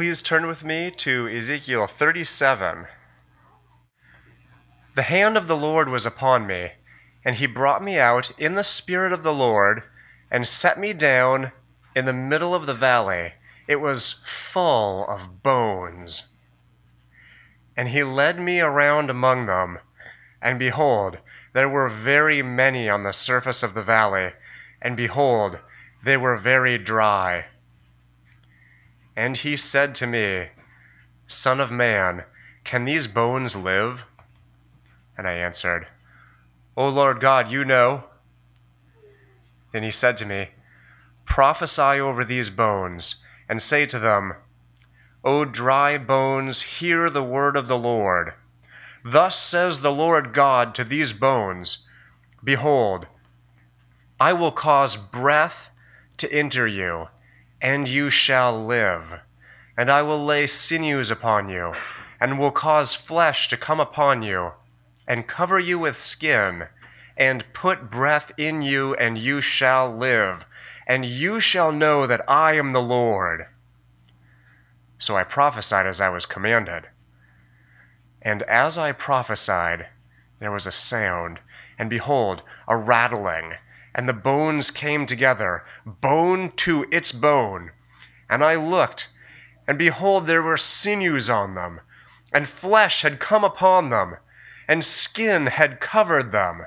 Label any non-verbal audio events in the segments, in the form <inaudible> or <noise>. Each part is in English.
Please turn with me to Ezekiel 37. The hand of the Lord was upon me, and he brought me out in the spirit of the Lord and set me down in the middle of the valley. It was full of bones. And he led me around among them, and behold, there were very many on the surface of the valley, and behold, they were very dry. And he said to me, Son of man, can these bones live? And I answered, O Lord God, you know. Then he said to me, Prophesy over these bones, and say to them, O dry bones, hear the word of the Lord. Thus says the Lord God to these bones Behold, I will cause breath to enter you, and you shall live. And I will lay sinews upon you, and will cause flesh to come upon you, and cover you with skin, and put breath in you, and you shall live. And you shall know that I am the Lord. So I prophesied as I was commanded. And as I prophesied, there was a sound, and behold, a rattling, and the bones came together, bone to its bone. And I looked, and behold, there were sinews on them, and flesh had come upon them, and skin had covered them,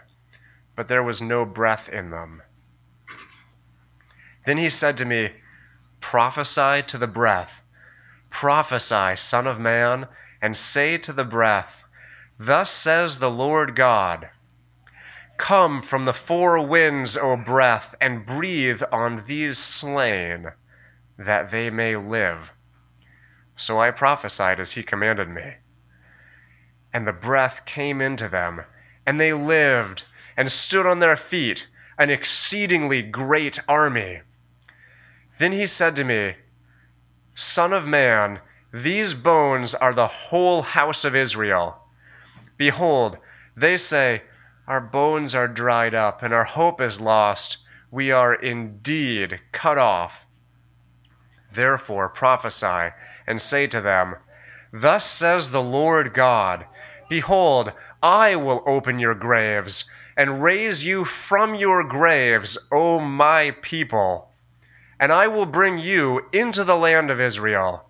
but there was no breath in them. Then he said to me, Prophesy to the breath, prophesy, Son of Man and say to the breath, Thus says the Lord God Come from the four winds, O breath, and breathe on these slain, that they may live. So I prophesied as he commanded me. And the breath came into them, and they lived, and stood on their feet, an exceedingly great army. Then he said to me, Son of man, these bones are the whole house of Israel. Behold, they say, Our bones are dried up, and our hope is lost. We are indeed cut off. Therefore prophesy, and say to them, Thus says the Lord God Behold, I will open your graves, and raise you from your graves, O my people. And I will bring you into the land of Israel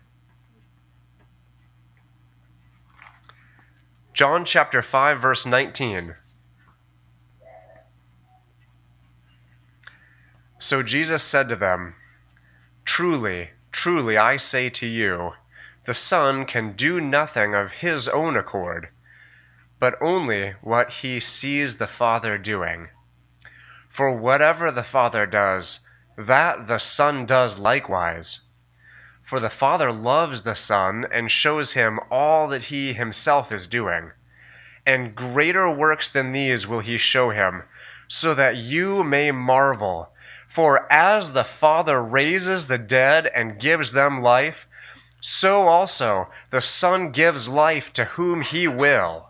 John chapter 5 verse 19. So Jesus said to them, Truly, truly I say to you, the Son can do nothing of his own accord, but only what he sees the Father doing. For whatever the Father does, that the Son does likewise. For the Father loves the Son and shows him all that he himself is doing. And greater works than these will he show him, so that you may marvel. For as the Father raises the dead and gives them life, so also the Son gives life to whom he will.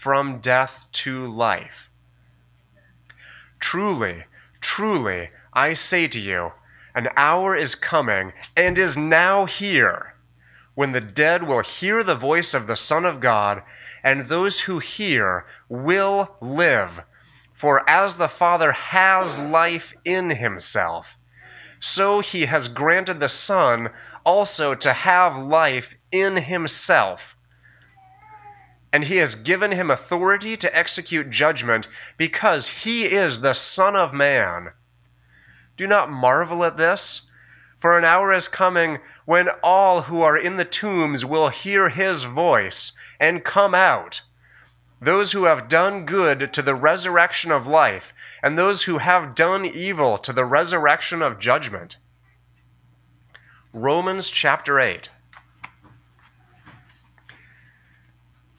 from death to life. Truly, truly, I say to you, an hour is coming and is now here when the dead will hear the voice of the Son of God, and those who hear will live. For as the Father has life in himself, so he has granted the Son also to have life in himself. And he has given him authority to execute judgment because he is the Son of Man. Do not marvel at this, for an hour is coming when all who are in the tombs will hear his voice and come out. Those who have done good to the resurrection of life, and those who have done evil to the resurrection of judgment. Romans chapter 8.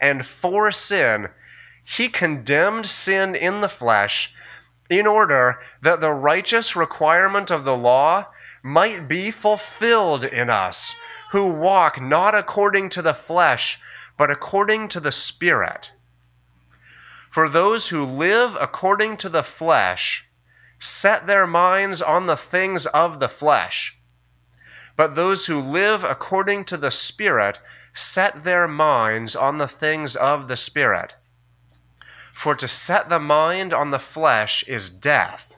and for sin, he condemned sin in the flesh in order that the righteous requirement of the law might be fulfilled in us, who walk not according to the flesh, but according to the Spirit. For those who live according to the flesh set their minds on the things of the flesh, but those who live according to the Spirit set their minds on the things of the Spirit. For to set the mind on the flesh is death,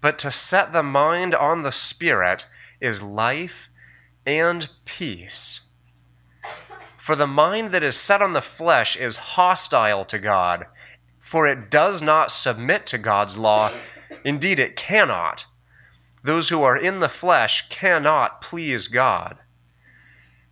but to set the mind on the Spirit is life and peace. For the mind that is set on the flesh is hostile to God, for it does not submit to God's law. Indeed, it cannot. Those who are in the flesh cannot please God.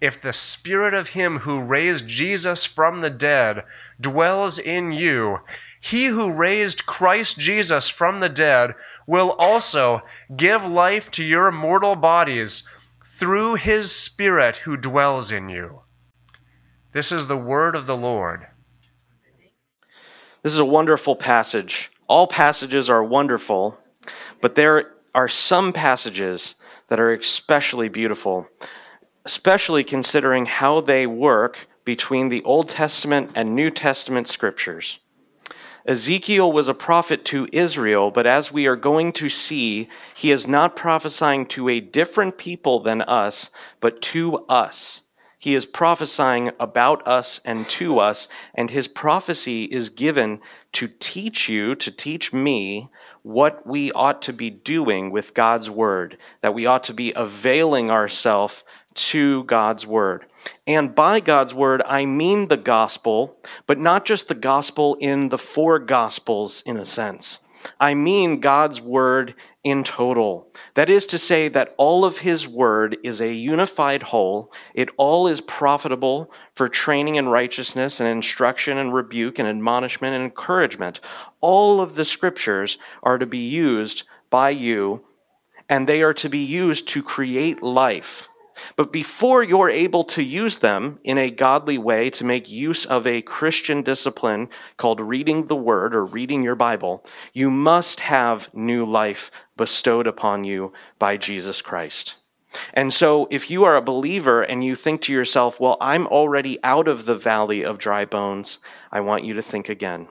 if the Spirit of Him who raised Jesus from the dead dwells in you, He who raised Christ Jesus from the dead will also give life to your mortal bodies through His Spirit who dwells in you. This is the word of the Lord. This is a wonderful passage. All passages are wonderful, but there are some passages that are especially beautiful especially considering how they work between the Old Testament and New Testament scriptures. Ezekiel was a prophet to Israel, but as we are going to see, he is not prophesying to a different people than us, but to us. He is prophesying about us and to us, and his prophecy is given to teach you, to teach me, what we ought to be doing with God's word, that we ought to be availing ourselves to God's word. And by God's word, I mean the gospel, but not just the gospel in the four gospels, in a sense. I mean God's word in total. That is to say, that all of His word is a unified whole. It all is profitable for training in righteousness and instruction and rebuke and admonishment and encouragement. All of the scriptures are to be used by you, and they are to be used to create life. But before you're able to use them in a godly way to make use of a Christian discipline called reading the Word or reading your Bible, you must have new life bestowed upon you by Jesus Christ. And so, if you are a believer and you think to yourself, well, I'm already out of the valley of dry bones, I want you to think again.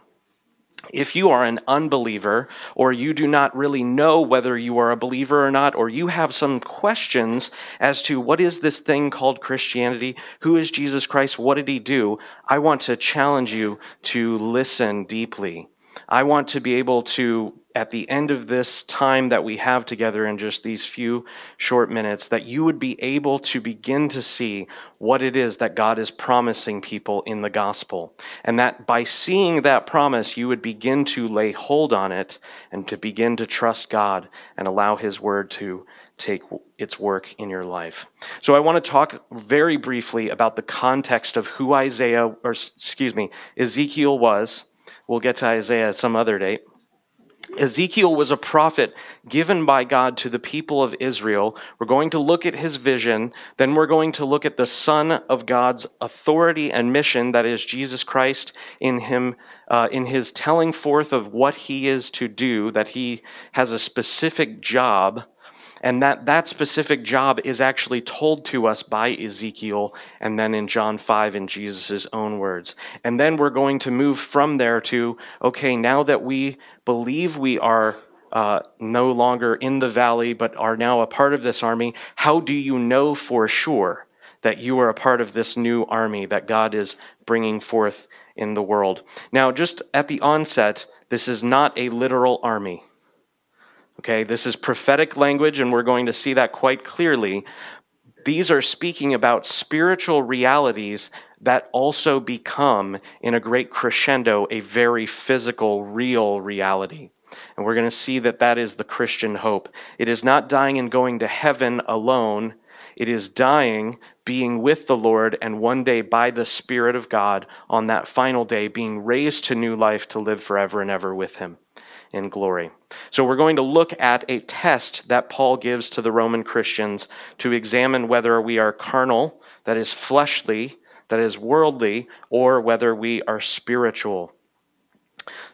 If you are an unbeliever, or you do not really know whether you are a believer or not, or you have some questions as to what is this thing called Christianity? Who is Jesus Christ? What did he do? I want to challenge you to listen deeply. I want to be able to at the end of this time that we have together in just these few short minutes, that you would be able to begin to see what it is that God is promising people in the gospel. And that by seeing that promise, you would begin to lay hold on it and to begin to trust God and allow His word to take its work in your life. So I want to talk very briefly about the context of who Isaiah, or excuse me, Ezekiel was We'll get to Isaiah some other date. Ezekiel was a prophet given by God to the people of Israel. We're going to look at his vision. Then we're going to look at the Son of God's authority and mission, that is Jesus Christ, in him, uh, in his telling forth of what he is to do, that he has a specific job and that that specific job is actually told to us by Ezekiel and then in John 5 in Jesus' own words. And then we're going to move from there to, okay, now that we believe we are uh, no longer in the valley but are now a part of this army, how do you know for sure that you are a part of this new army that God is bringing forth in the world? Now, just at the onset, this is not a literal army. Okay, this is prophetic language, and we're going to see that quite clearly. These are speaking about spiritual realities that also become, in a great crescendo, a very physical, real reality. And we're going to see that that is the Christian hope. It is not dying and going to heaven alone. It is dying, being with the Lord, and one day by the Spirit of God on that final day being raised to new life to live forever and ever with Him in glory. So we're going to look at a test that Paul gives to the Roman Christians to examine whether we are carnal, that is fleshly, that is worldly, or whether we are spiritual.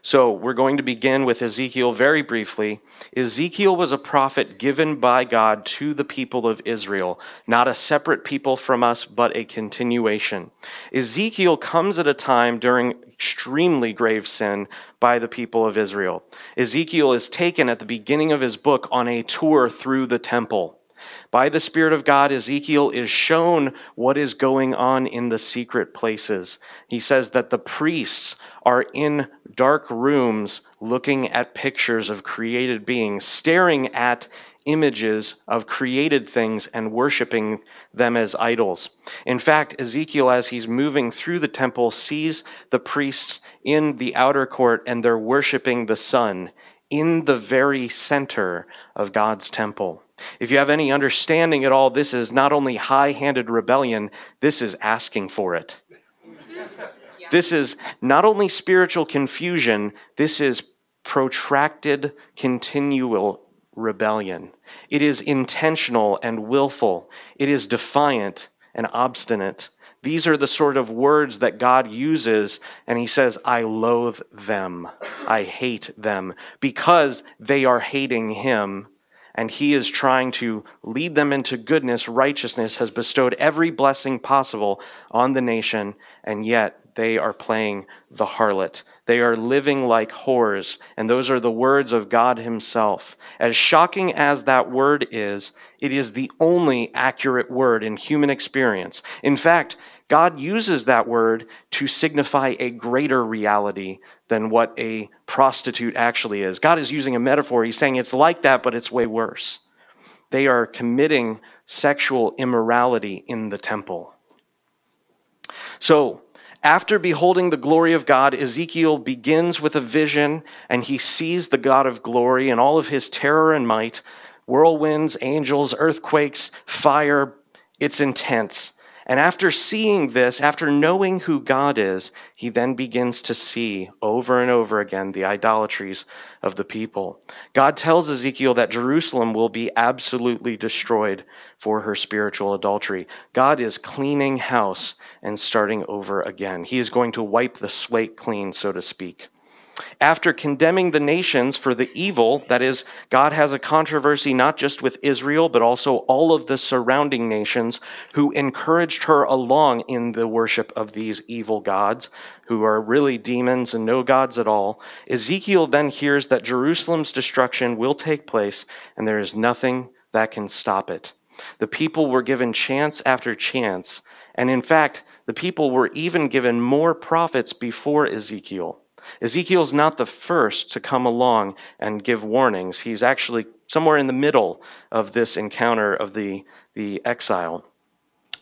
So we're going to begin with Ezekiel very briefly. Ezekiel was a prophet given by God to the people of Israel, not a separate people from us, but a continuation. Ezekiel comes at a time during extremely grave sin by the people of Israel. Ezekiel is taken at the beginning of his book on a tour through the temple. By the Spirit of God, Ezekiel is shown what is going on in the secret places. He says that the priests are in dark rooms looking at pictures of created beings, staring at images of created things and worshiping them as idols. In fact, Ezekiel, as he's moving through the temple, sees the priests in the outer court and they're worshiping the sun in the very center of God's temple. If you have any understanding at all, this is not only high handed rebellion, this is asking for it. This is not only spiritual confusion, this is protracted, continual rebellion. It is intentional and willful. It is defiant and obstinate. These are the sort of words that God uses, and He says, I loathe them. I hate them because they are hating Him and he is trying to lead them into goodness, righteousness, has bestowed every blessing possible on the nation, and yet they are playing the harlot. They are living like whores, and those are the words of God Himself. As shocking as that word is, it is the only accurate word in human experience. In fact, God uses that word to signify a greater reality than what a prostitute actually is. God is using a metaphor. He's saying it's like that, but it's way worse. They are committing sexual immorality in the temple. So, after beholding the glory of God, Ezekiel begins with a vision and he sees the God of glory and all of his terror and might whirlwinds, angels, earthquakes, fire. It's intense. And after seeing this, after knowing who God is, he then begins to see over and over again the idolatries of the people. God tells Ezekiel that Jerusalem will be absolutely destroyed for her spiritual adultery. God is cleaning house and starting over again. He is going to wipe the slate clean, so to speak after condemning the nations for the evil, that is, God has a controversy not just with Israel, but also all of the surrounding nations who encouraged her along in the worship of these evil gods, who are really demons and no gods at all. Ezekiel then hears that Jerusalem's destruction will take place, and there is nothing that can stop it. The people were given chance after chance, and in fact, the people were even given more prophets before Ezekiel. Ezekiel's not the first to come along and give warnings. He's actually somewhere in the middle of this encounter of the, the exile.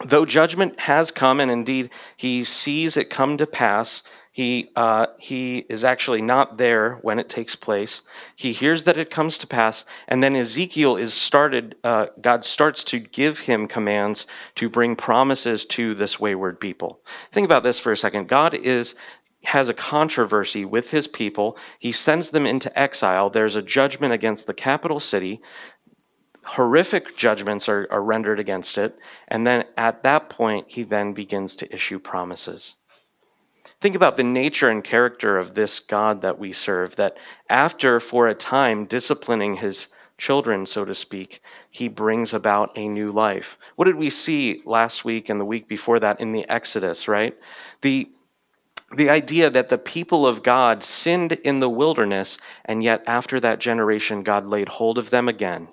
Though judgment has come, and indeed he sees it come to pass, he, uh, he is actually not there when it takes place. He hears that it comes to pass, and then Ezekiel is started, uh, God starts to give him commands to bring promises to this wayward people. Think about this for a second. God is has a controversy with his people. He sends them into exile. There's a judgment against the capital city. Horrific judgments are, are rendered against it. And then at that point, he then begins to issue promises. Think about the nature and character of this God that we serve, that after, for a time, disciplining his children, so to speak, he brings about a new life. What did we see last week and the week before that in the Exodus, right? The the idea that the people of God sinned in the wilderness, and yet after that generation, God laid hold of them again.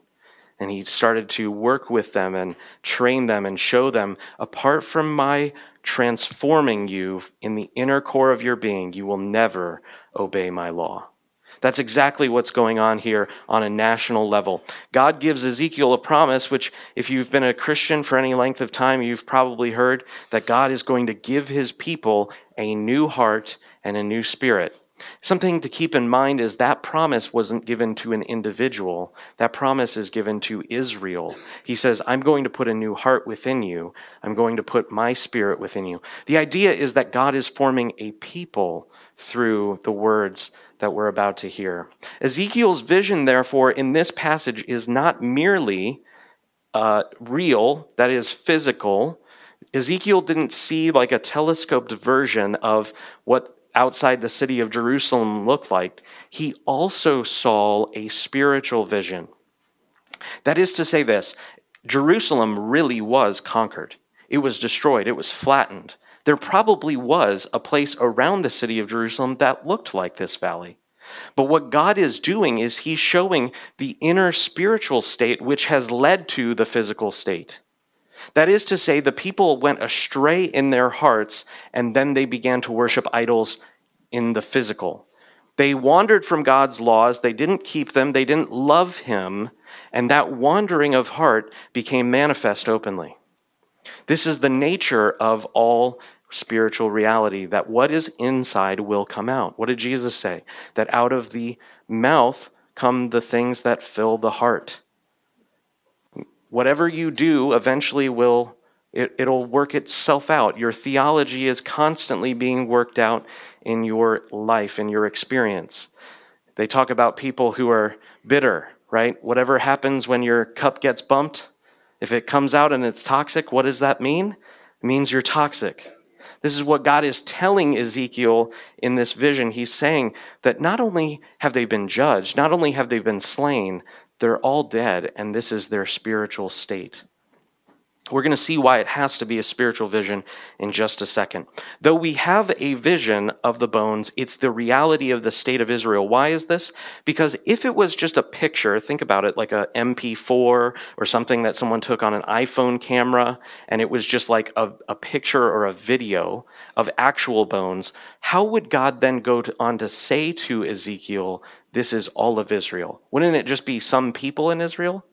And he started to work with them and train them and show them apart from my transforming you in the inner core of your being, you will never obey my law. That's exactly what's going on here on a national level. God gives Ezekiel a promise, which, if you've been a Christian for any length of time, you've probably heard that God is going to give his people a new heart and a new spirit. Something to keep in mind is that promise wasn't given to an individual. That promise is given to Israel. He says, I'm going to put a new heart within you. I'm going to put my spirit within you. The idea is that God is forming a people through the words that we're about to hear. Ezekiel's vision, therefore, in this passage is not merely uh, real, that is, physical. Ezekiel didn't see like a telescoped version of what outside the city of Jerusalem looked like. He also saw a spiritual vision. That is to say, this Jerusalem really was conquered, it was destroyed, it was flattened there probably was a place around the city of Jerusalem that looked like this valley. But what God is doing is He's showing the inner spiritual state which has led to the physical state. That is to say, the people went astray in their hearts and then they began to worship idols in the physical. They wandered from God's laws, they didn't keep them, they didn't love Him, and that wandering of heart became manifest openly. This is the nature of all spiritual reality that what is inside will come out. What did Jesus say? That out of the mouth come the things that fill the heart. Whatever you do eventually will it, it'll work itself out. Your theology is constantly being worked out in your life, in your experience. They talk about people who are bitter, right? Whatever happens when your cup gets bumped, if it comes out and it's toxic, what does that mean? It means you're toxic. This is what God is telling Ezekiel in this vision. He's saying that not only have they been judged, not only have they been slain, they're all dead, and this is their spiritual state. We're going to see why it has to be a spiritual vision in just a second. Though we have a vision of the bones, it's the reality of the state of Israel. Why is this? Because if it was just a picture, think about it like a MP4 or something that someone took on an iPhone camera, and it was just like a, a picture or a video of actual bones, how would God then go to, on to say to Ezekiel, this is all of Israel? Wouldn't it just be some people in Israel?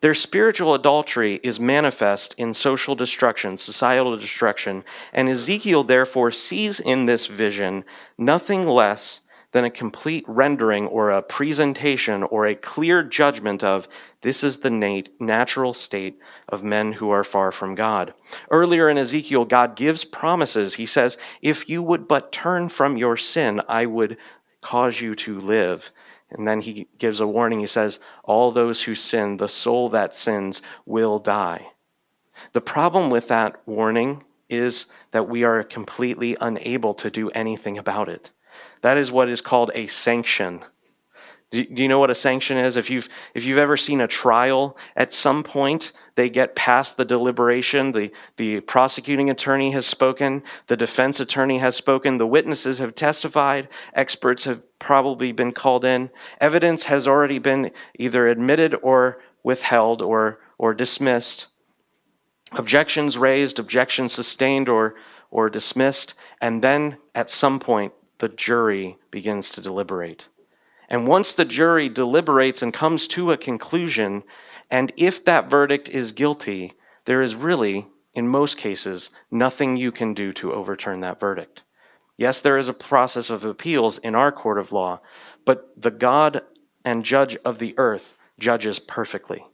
Their spiritual adultery is manifest in social destruction, societal destruction, and Ezekiel therefore sees in this vision nothing less than a complete rendering or a presentation or a clear judgment of this is the nat- natural state of men who are far from God. Earlier in Ezekiel, God gives promises. He says, If you would but turn from your sin, I would cause you to live. And then he gives a warning. He says, All those who sin, the soul that sins, will die. The problem with that warning is that we are completely unable to do anything about it. That is what is called a sanction do, you know what a sanction is? If you've, if you've ever seen a trial, at some point they get past the deliberation. The, the prosecuting attorney has spoken, the defense attorney has spoken, the witnesses have testified, experts have probably been called in. Evidence has already been either admitted or withheld or, or dismissed. Objections raised, objections sustained or, or dismissed. And then at some point, the jury begins to deliberate. And once the jury deliberates and comes to a conclusion, and if that verdict is guilty, there is really, in most cases, nothing you can do to overturn that verdict. Yes, there is a process of appeals in our court of law, but the God and judge of the earth judges perfectly.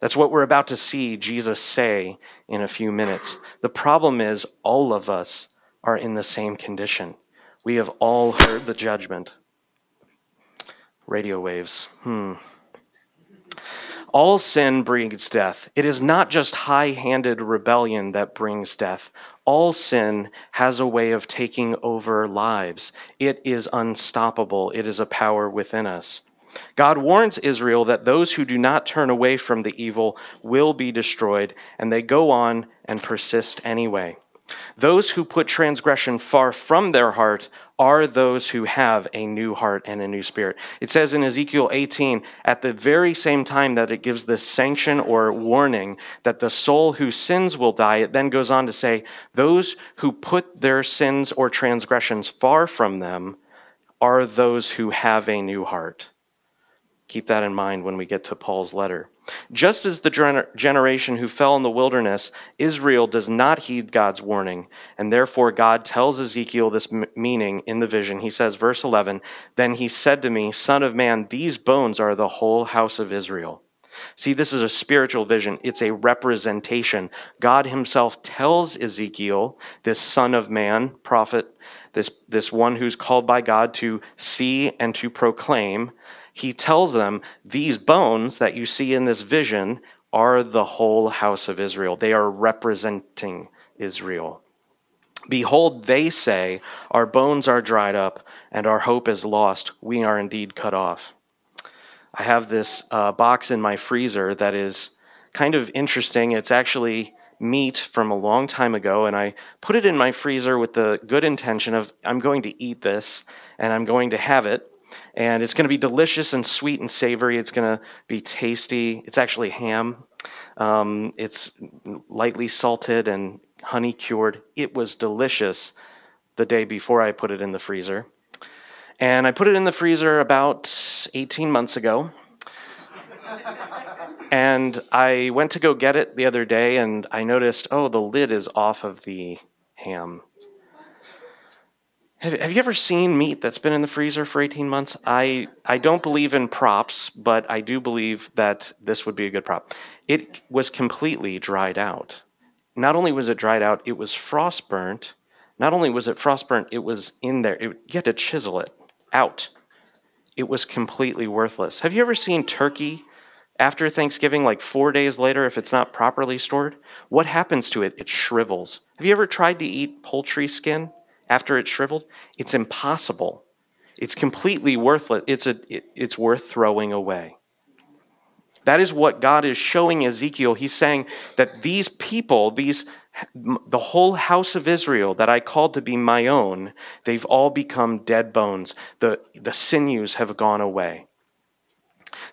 That's what we're about to see Jesus say in a few minutes. The problem is, all of us are in the same condition. We have all heard the judgment. Radio waves. Hmm. All sin brings death. It is not just high handed rebellion that brings death. All sin has a way of taking over lives. It is unstoppable. It is a power within us. God warns Israel that those who do not turn away from the evil will be destroyed, and they go on and persist anyway. Those who put transgression far from their heart are those who have a new heart and a new spirit. It says in Ezekiel 18, at the very same time that it gives this sanction or warning that the soul who sins will die, it then goes on to say, those who put their sins or transgressions far from them are those who have a new heart. Keep that in mind when we get to Paul's letter. Just as the gener- generation who fell in the wilderness, Israel does not heed God's warning, and therefore God tells Ezekiel this m- meaning in the vision. He says, verse 11, Then he said to me, Son of man, these bones are the whole house of Israel. See, this is a spiritual vision. It's a representation. God himself tells Ezekiel, this son of man, prophet, this, this one who's called by God to see and to proclaim, he tells them, These bones that you see in this vision are the whole house of Israel. They are representing Israel. Behold, they say, Our bones are dried up, and our hope is lost. We are indeed cut off. I have this uh, box in my freezer that is kind of interesting. It's actually meat from a long time ago, and I put it in my freezer with the good intention of I'm going to eat this and I'm going to have it and it's going to be delicious and sweet and savory. It's going to be tasty. It's actually ham. Um, it's lightly salted and honey cured. It was delicious the day before I put it in the freezer. And I put it in the freezer about 18 months ago. and I went to go get it the other day and I noticed, oh, the lid is off of the ham. Have, have you ever seen meat that's been in the freezer for 18 months? I, I don't believe in props, but I do believe that this would be a good prop. It was completely dried out. Not only was it dried out, it was frost burnt. Not only was it frost burnt, it was in there. It, you had to chisel it out. It was completely worthless. Have you ever seen turkey after Thanksgiving, like four days later, if it's not properly stored? What happens to it? It shrivels. Have you ever tried to eat poultry skin? After it's shriveled, it's impossible. It's completely worthless. It's, a, it, it's worth throwing away. That is what God is showing Ezekiel. He's saying that these people, these the whole house of Israel that I called to be my own, they've all become dead bones. The, the sinews have gone away.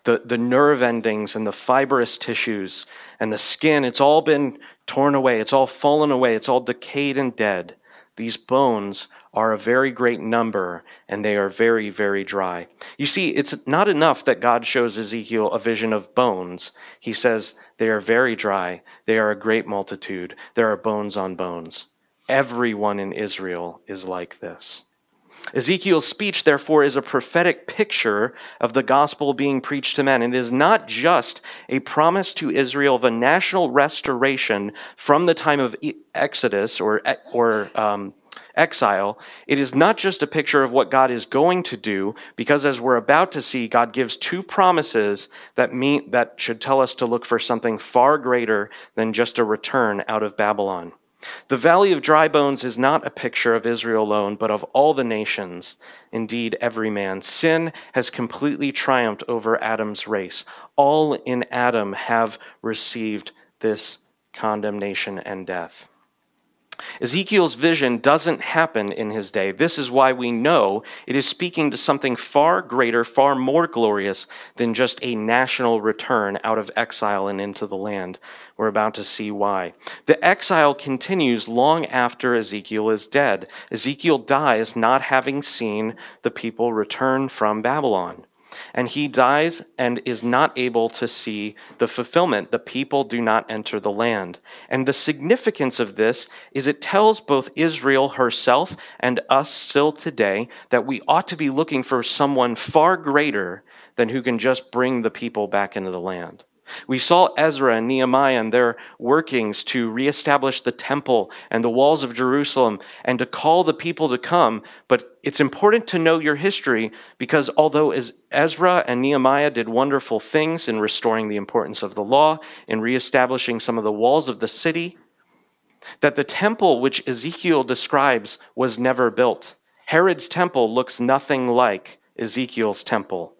The, the nerve endings and the fibrous tissues and the skin, it's all been torn away. It's all fallen away. It's all decayed and dead. These bones are a very great number, and they are very, very dry. You see, it's not enough that God shows Ezekiel a vision of bones. He says, They are very dry. They are a great multitude. There are bones on bones. Everyone in Israel is like this. Ezekiel's speech, therefore, is a prophetic picture of the gospel being preached to men. It is not just a promise to Israel of a national restoration from the time of Exodus or, or um, exile. It is not just a picture of what God is going to do, because as we're about to see, God gives two promises that mean that should tell us to look for something far greater than just a return out of Babylon. The valley of dry bones is not a picture of Israel alone, but of all the nations, indeed, every man. Sin has completely triumphed over Adam's race. All in Adam have received this condemnation and death. Ezekiel's vision doesn't happen in his day. This is why we know it is speaking to something far greater, far more glorious than just a national return out of exile and into the land. We're about to see why. The exile continues long after Ezekiel is dead. Ezekiel dies not having seen the people return from Babylon and he dies and is not able to see the fulfillment. The people do not enter the land. And the significance of this is it tells both Israel herself and us still today that we ought to be looking for someone far greater than who can just bring the people back into the land. We saw Ezra and Nehemiah and their workings to reestablish the temple and the walls of Jerusalem and to call the people to come. But it's important to know your history because although Ezra and Nehemiah did wonderful things in restoring the importance of the law, in reestablishing some of the walls of the city, that the temple which Ezekiel describes was never built. Herod's temple looks nothing like Ezekiel's temple.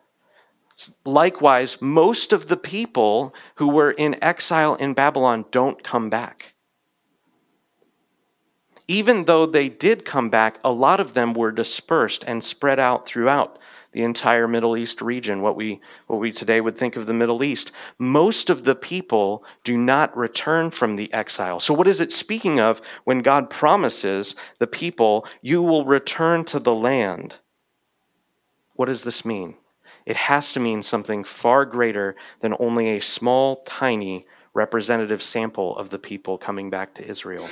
Likewise, most of the people who were in exile in Babylon don't come back. Even though they did come back, a lot of them were dispersed and spread out throughout the entire Middle East region, what we, what we today would think of the Middle East. Most of the people do not return from the exile. So, what is it speaking of when God promises the people, you will return to the land? What does this mean? It has to mean something far greater than only a small, tiny representative sample of the people coming back to Israel.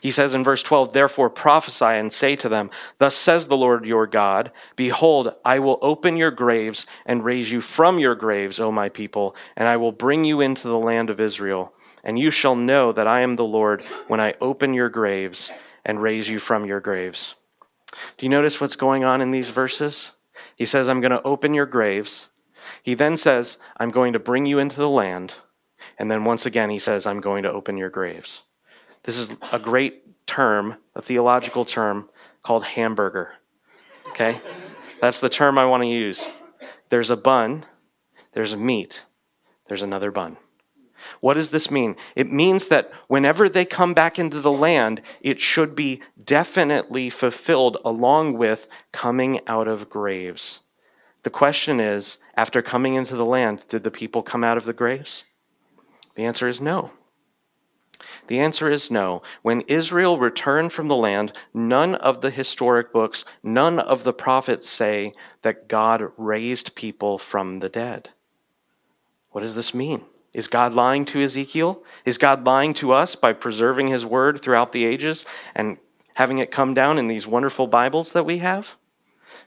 He says in verse 12, Therefore prophesy and say to them, Thus says the Lord your God, Behold, I will open your graves and raise you from your graves, O my people, and I will bring you into the land of Israel. And you shall know that I am the Lord when I open your graves and raise you from your graves. Do you notice what's going on in these verses? He says, I'm going to open your graves. He then says, I'm going to bring you into the land. And then once again, he says, I'm going to open your graves. This is a great term, a theological term called hamburger. Okay? That's the term I want to use. There's a bun, there's a meat, there's another bun. What does this mean? It means that whenever they come back into the land, it should be definitely fulfilled along with coming out of graves. The question is after coming into the land, did the people come out of the graves? The answer is no. The answer is no. When Israel returned from the land, none of the historic books, none of the prophets say that God raised people from the dead. What does this mean? Is God lying to Ezekiel? Is God lying to us by preserving his word throughout the ages and having it come down in these wonderful Bibles that we have?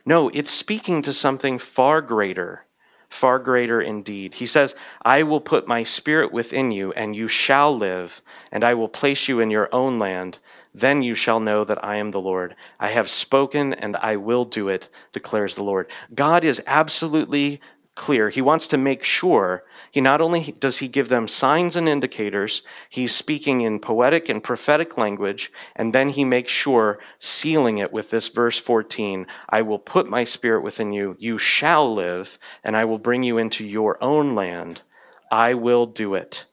No, it's speaking to something far greater, far greater indeed. He says, I will put my spirit within you, and you shall live, and I will place you in your own land. Then you shall know that I am the Lord. I have spoken, and I will do it, declares the Lord. God is absolutely clear. He wants to make sure he not only does he give them signs and indicators, he's speaking in poetic and prophetic language, and then he makes sure, sealing it with this verse 14 I will put my spirit within you, you shall live, and I will bring you into your own land. I will do it.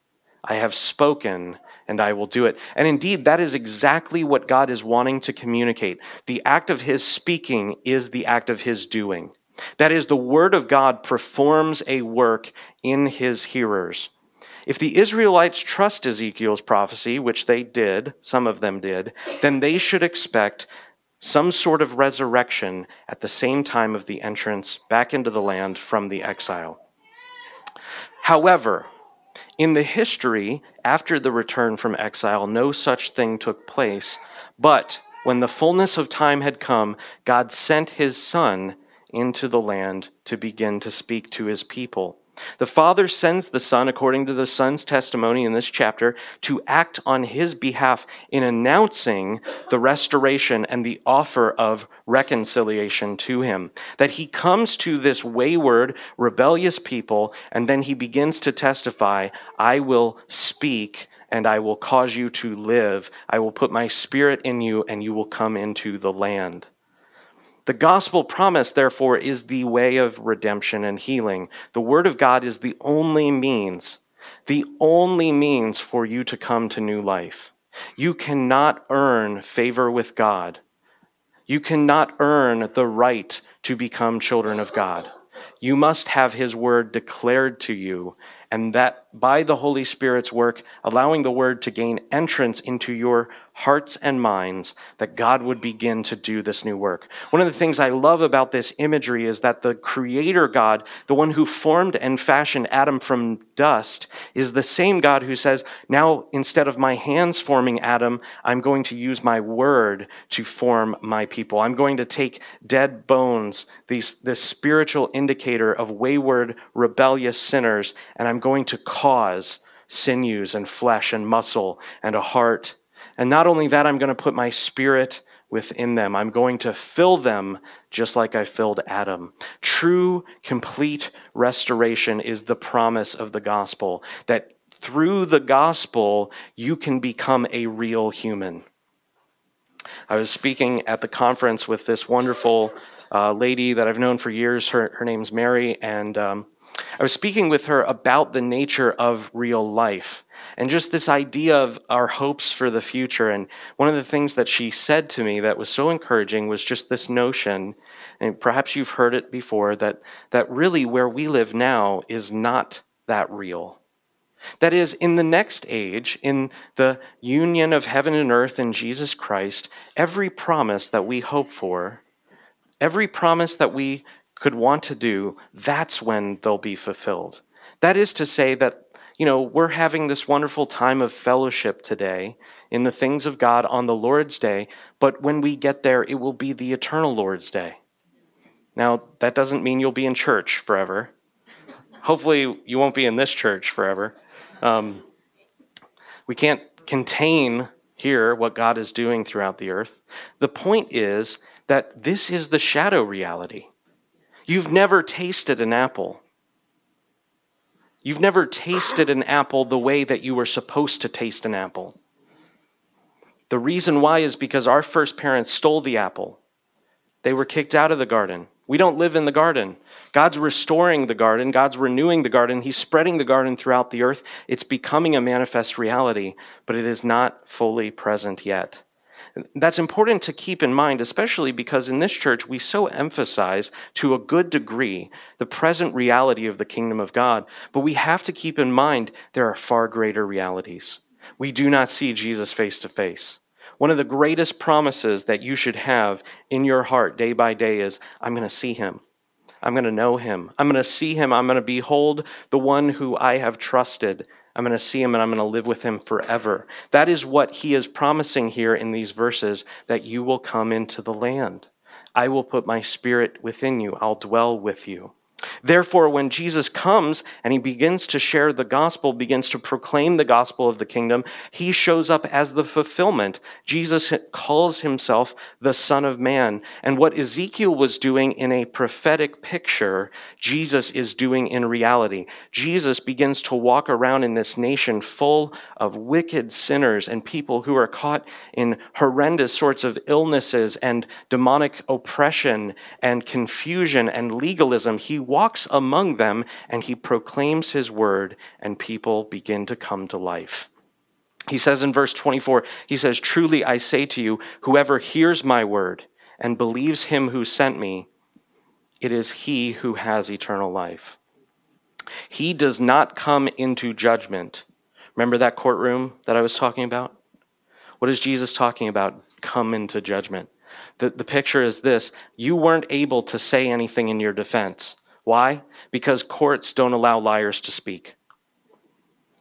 I have spoken, and I will do it. And indeed, that is exactly what God is wanting to communicate. The act of his speaking is the act of his doing. That is, the Word of God performs a work in his hearers. If the Israelites trust Ezekiel's prophecy, which they did, some of them did, then they should expect some sort of resurrection at the same time of the entrance back into the land from the exile. However, in the history after the return from exile, no such thing took place. But when the fullness of time had come, God sent his Son into the land to begin to speak to his people. The Father sends the Son, according to the Son's testimony in this chapter, to act on his behalf in announcing the restoration and the offer of reconciliation to him. That he comes to this wayward, rebellious people, and then he begins to testify, I will speak and I will cause you to live. I will put my spirit in you, and you will come into the land. The gospel promise, therefore, is the way of redemption and healing. The word of God is the only means, the only means for you to come to new life. You cannot earn favor with God. You cannot earn the right to become children of God. You must have his word declared to you and that by the Holy Spirit's work, allowing the word to gain entrance into your hearts and minds, that God would begin to do this new work. One of the things I love about this imagery is that the Creator God, the one who formed and fashioned Adam from dust, is the same God who says, Now, instead of my hands forming Adam, I'm going to use my word to form my people. I'm going to take dead bones, these, this spiritual indicator of wayward, rebellious sinners, and I'm going to cause sinews and flesh and muscle and a heart. And not only that, I'm going to put my spirit within them. I'm going to fill them just like I filled Adam. True, complete restoration is the promise of the gospel that through the gospel, you can become a real human. I was speaking at the conference with this wonderful uh, lady that I've known for years. Her, her name's Mary, and um, I was speaking with her about the nature of real life and just this idea of our hopes for the future. And one of the things that she said to me that was so encouraging was just this notion, and perhaps you've heard it before, that, that really where we live now is not that real. That is, in the next age, in the union of heaven and earth in Jesus Christ, every promise that we hope for, every promise that we could want to do, that's when they'll be fulfilled. That is to say that, you know, we're having this wonderful time of fellowship today in the things of God on the Lord's Day, but when we get there, it will be the eternal Lord's Day. Now, that doesn't mean you'll be in church forever. Hopefully, you won't be in this church forever. Um, we can't contain here what God is doing throughout the earth. The point is that this is the shadow reality. You've never tasted an apple. You've never tasted an apple the way that you were supposed to taste an apple. The reason why is because our first parents stole the apple. They were kicked out of the garden. We don't live in the garden. God's restoring the garden. God's renewing the garden. He's spreading the garden throughout the earth. It's becoming a manifest reality, but it is not fully present yet. That's important to keep in mind, especially because in this church we so emphasize to a good degree the present reality of the kingdom of God. But we have to keep in mind there are far greater realities. We do not see Jesus face to face. One of the greatest promises that you should have in your heart day by day is I'm going to see him. I'm going to know him. I'm going to see him. I'm going to behold the one who I have trusted I'm going to see him and I'm going to live with him forever. That is what he is promising here in these verses that you will come into the land. I will put my spirit within you. I'll dwell with you. Therefore, when Jesus comes and he begins to share the gospel, begins to proclaim the gospel of the kingdom, he shows up as the fulfillment. Jesus calls himself the Son of Man. And what Ezekiel was doing in a prophetic picture, Jesus is doing in reality. Jesus begins to walk around in this nation full of wicked sinners and people who are caught in horrendous sorts of illnesses and demonic oppression and confusion and legalism. He walks among them and he proclaims his word, and people begin to come to life. He says in verse 24, he says, Truly I say to you, whoever hears my word and believes him who sent me, it is he who has eternal life. He does not come into judgment. Remember that courtroom that I was talking about? What is Jesus talking about? Come into judgment. The, the picture is this you weren't able to say anything in your defense. Why? Because courts don't allow liars to speak.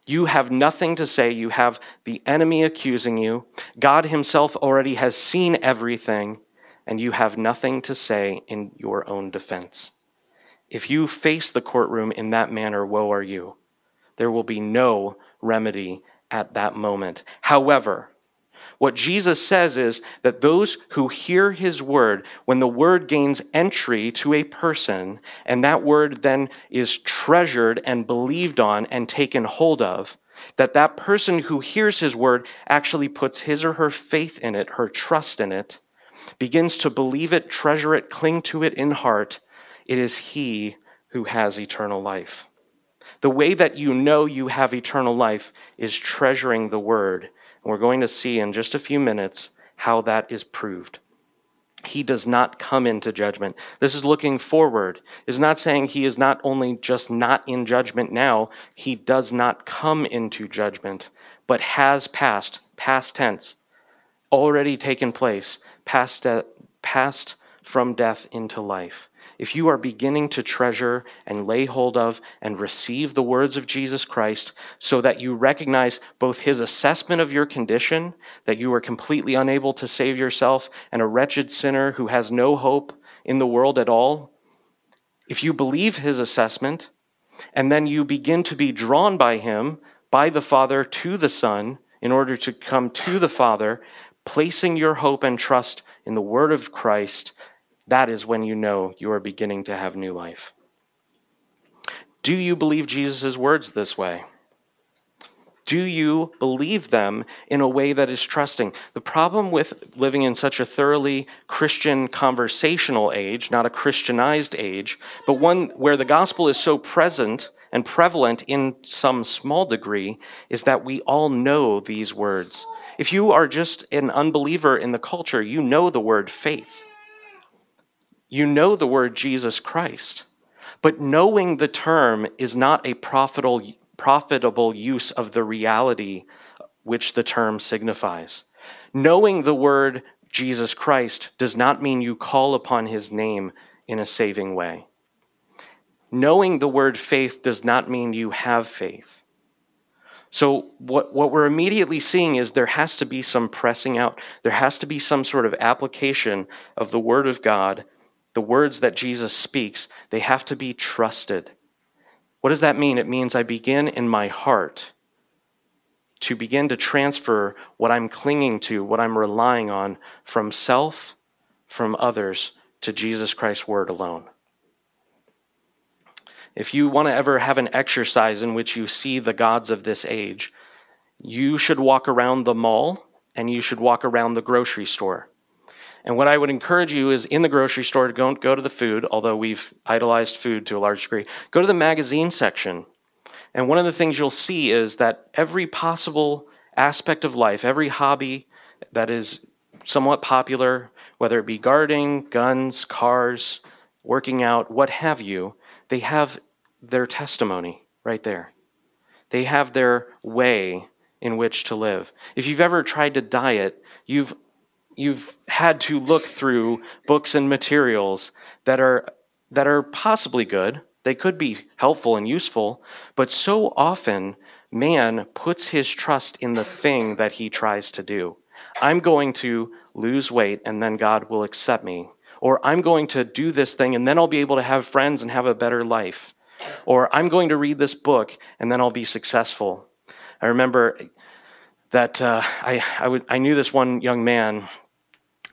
You have nothing to say. You have the enemy accusing you. God Himself already has seen everything, and you have nothing to say in your own defense. If you face the courtroom in that manner, woe are you. There will be no remedy at that moment. However, what Jesus says is that those who hear his word, when the word gains entry to a person, and that word then is treasured and believed on and taken hold of, that that person who hears his word actually puts his or her faith in it, her trust in it, begins to believe it, treasure it, cling to it in heart, it is he who has eternal life. The way that you know you have eternal life is treasuring the word we're going to see in just a few minutes how that is proved. He does not come into judgment. This is looking forward. Is not saying he is not only just not in judgment now, he does not come into judgment, but has passed, past tense, already taken place, passed, uh, passed from death into life if you are beginning to treasure and lay hold of and receive the words of Jesus Christ so that you recognize both his assessment of your condition, that you are completely unable to save yourself and a wretched sinner who has no hope in the world at all, if you believe his assessment, And then you begin to be drawn by him, by the Father to the Son, in order to come to the Father, placing your hope and trust in the Word of Christ. That is when you know you are beginning to have new life. Do you believe Jesus' words this way? Do you believe them in a way that is trusting? The problem with living in such a thoroughly Christian conversational age, not a Christianized age, but one where the gospel is so present and prevalent in some small degree, is that we all know these words. If you are just an unbeliever in the culture, you know the word faith. You know the word Jesus Christ. But knowing the term is not a profitable profitable use of the reality which the term signifies. Knowing the word Jesus Christ does not mean you call upon his name in a saving way. Knowing the word faith does not mean you have faith. So, what, what we're immediately seeing is there has to be some pressing out. There has to be some sort of application of the Word of God, the words that Jesus speaks. They have to be trusted. What does that mean? It means I begin in my heart to begin to transfer what I'm clinging to, what I'm relying on from self, from others, to Jesus Christ's word alone. If you want to ever have an exercise in which you see the gods of this age, you should walk around the mall and you should walk around the grocery store. And what I would encourage you is in the grocery store to go, go to the food, although we've idolized food to a large degree, go to the magazine section. And one of the things you'll see is that every possible aspect of life, every hobby that is somewhat popular, whether it be gardening, guns, cars, working out, what have you, they have their testimony right there. They have their way in which to live. If you've ever tried to diet, you've you've had to look through books and materials that are that are possibly good. They could be helpful and useful, but so often man puts his trust in the thing that he tries to do. I'm going to lose weight and then God will accept me. Or I'm going to do this thing and then I'll be able to have friends and have a better life. Or I'm going to read this book and then I'll be successful. I remember that uh, I, I, knew this one young man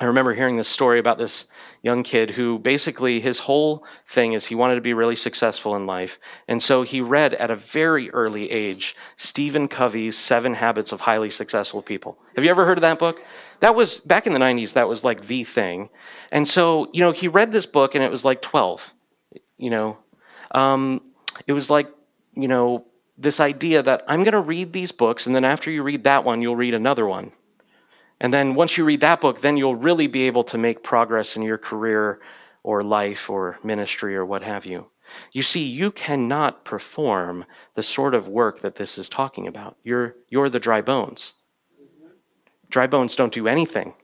I remember hearing this story about this young kid who basically his whole thing is he wanted to be really successful in life. And so he read at a very early age Stephen Covey's Seven Habits of Highly Successful People. Have you ever heard of that book? That was back in the 90s, that was like the thing. And so, you know, he read this book and it was like 12. You know, um, it was like, you know, this idea that I'm going to read these books and then after you read that one, you'll read another one. And then once you read that book, then you'll really be able to make progress in your career or life or ministry or what have you. You see, you cannot perform the sort of work that this is talking about. You're, you're the dry bones. Dry bones don't do anything.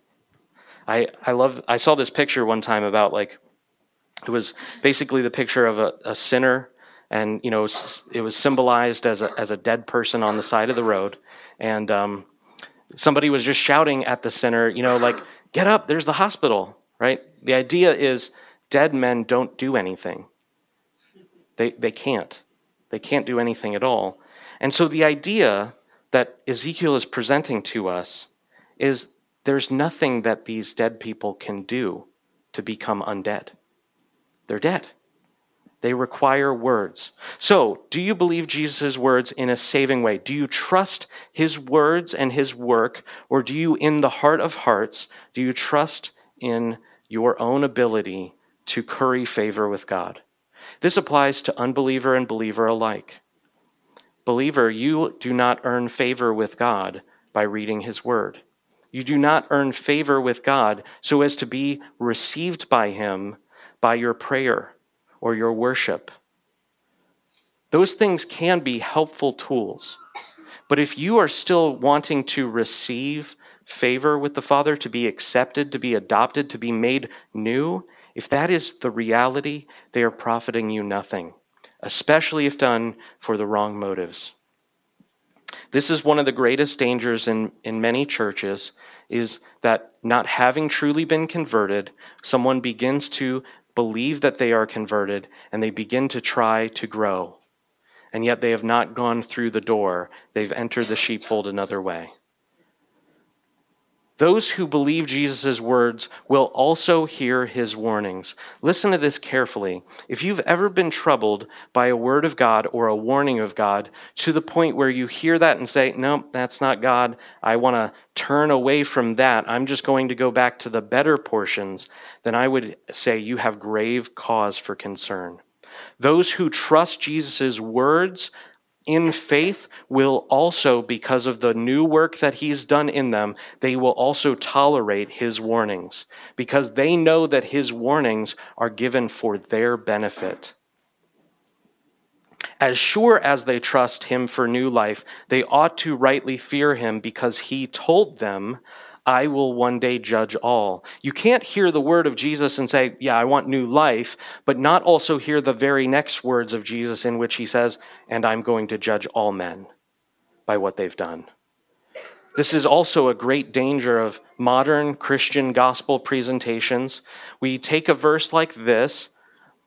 I, I love I saw this picture one time about like it was basically the picture of a, a sinner and you know it was symbolized as a, as a dead person on the side of the road and um, somebody was just shouting at the center, you know, like, <sighs> get up, there's the hospital, right? The idea is dead men don't do anything. They, they can't. They can't do anything at all. And so the idea that Ezekiel is presenting to us is there's nothing that these dead people can do to become undead. They're dead. They require words. So, do you believe Jesus' words in a saving way? Do you trust his words and his work? Or do you, in the heart of hearts, do you trust in your own ability to curry favor with God? This applies to unbeliever and believer alike. Believer, you do not earn favor with God by reading his word. You do not earn favor with God so as to be received by him by your prayer or your worship. Those things can be helpful tools. But if you are still wanting to receive favor with the Father, to be accepted, to be adopted, to be made new, if that is the reality, they are profiting you nothing, especially if done for the wrong motives. This is one of the greatest dangers in, in many churches is that not having truly been converted, someone begins to believe that they are converted, and they begin to try to grow. and yet they have not gone through the door. They've entered the sheepfold another way. Those who believe Jesus' words will also hear his warnings. Listen to this carefully. If you've ever been troubled by a word of God or a warning of God to the point where you hear that and say, No, that's not God. I want to turn away from that. I'm just going to go back to the better portions, then I would say you have grave cause for concern. Those who trust Jesus' words in faith will also, because of the new work that he's done in them, they will also tolerate his warnings because they know that his warnings are given for their benefit. As sure as they trust him for new life, they ought to rightly fear him because he told them I will one day judge all. You can't hear the word of Jesus and say, Yeah, I want new life, but not also hear the very next words of Jesus in which he says, And I'm going to judge all men by what they've done. This is also a great danger of modern Christian gospel presentations. We take a verse like this,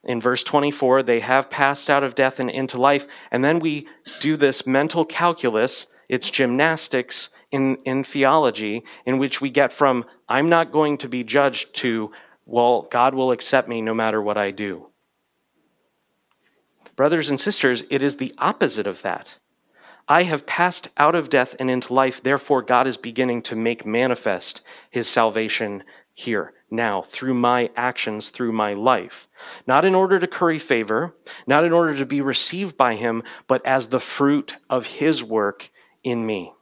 in verse 24, they have passed out of death and into life, and then we do this mental calculus, it's gymnastics in, in theology in which we get from, I'm not going to be judged, to, well, God will accept me no matter what I do. Brothers and sisters, it is the opposite of that. I have passed out of death and into life, therefore, God is beginning to make manifest his salvation here, now, through my actions, through my life. Not in order to curry favor, not in order to be received by him, but as the fruit of his work in me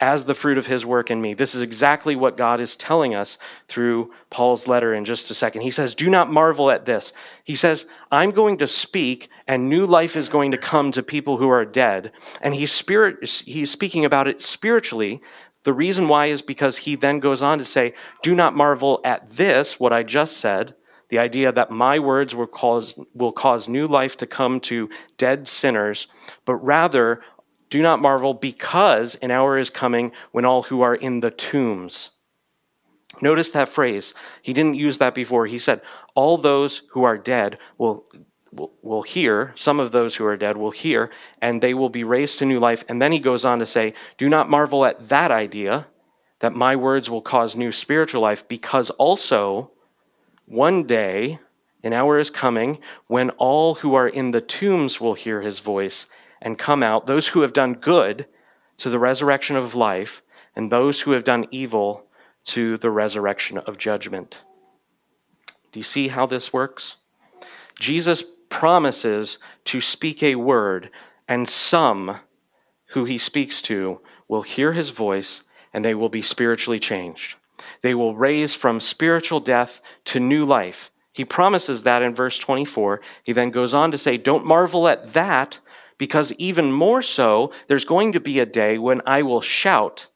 as the fruit of his work in me. This is exactly what God is telling us through Paul's letter in just a second. He says, Do not marvel at this. He says, I'm going to speak, and new life is going to come to people who are dead. And he's, spirit, he's speaking about it spiritually. The reason why is because he then goes on to say, Do not marvel at this, what I just said. The idea that my words will cause, will cause new life to come to dead sinners, but rather do not marvel, because an hour is coming when all who are in the tombs. Notice that phrase. He didn't use that before. He said, All those who are dead will, will, will hear, some of those who are dead will hear, and they will be raised to new life. And then he goes on to say, Do not marvel at that idea, that my words will cause new spiritual life, because also one day, an hour is coming when all who are in the tombs will hear his voice and come out, those who have done good to the resurrection of life, and those who have done evil to the resurrection of judgment. Do you see how this works? Jesus promises to speak a word, and some who he speaks to will hear his voice and they will be spiritually changed. They will raise from spiritual death to new life. He promises that in verse 24. He then goes on to say, Don't marvel at that, because even more so, there's going to be a day when I will shout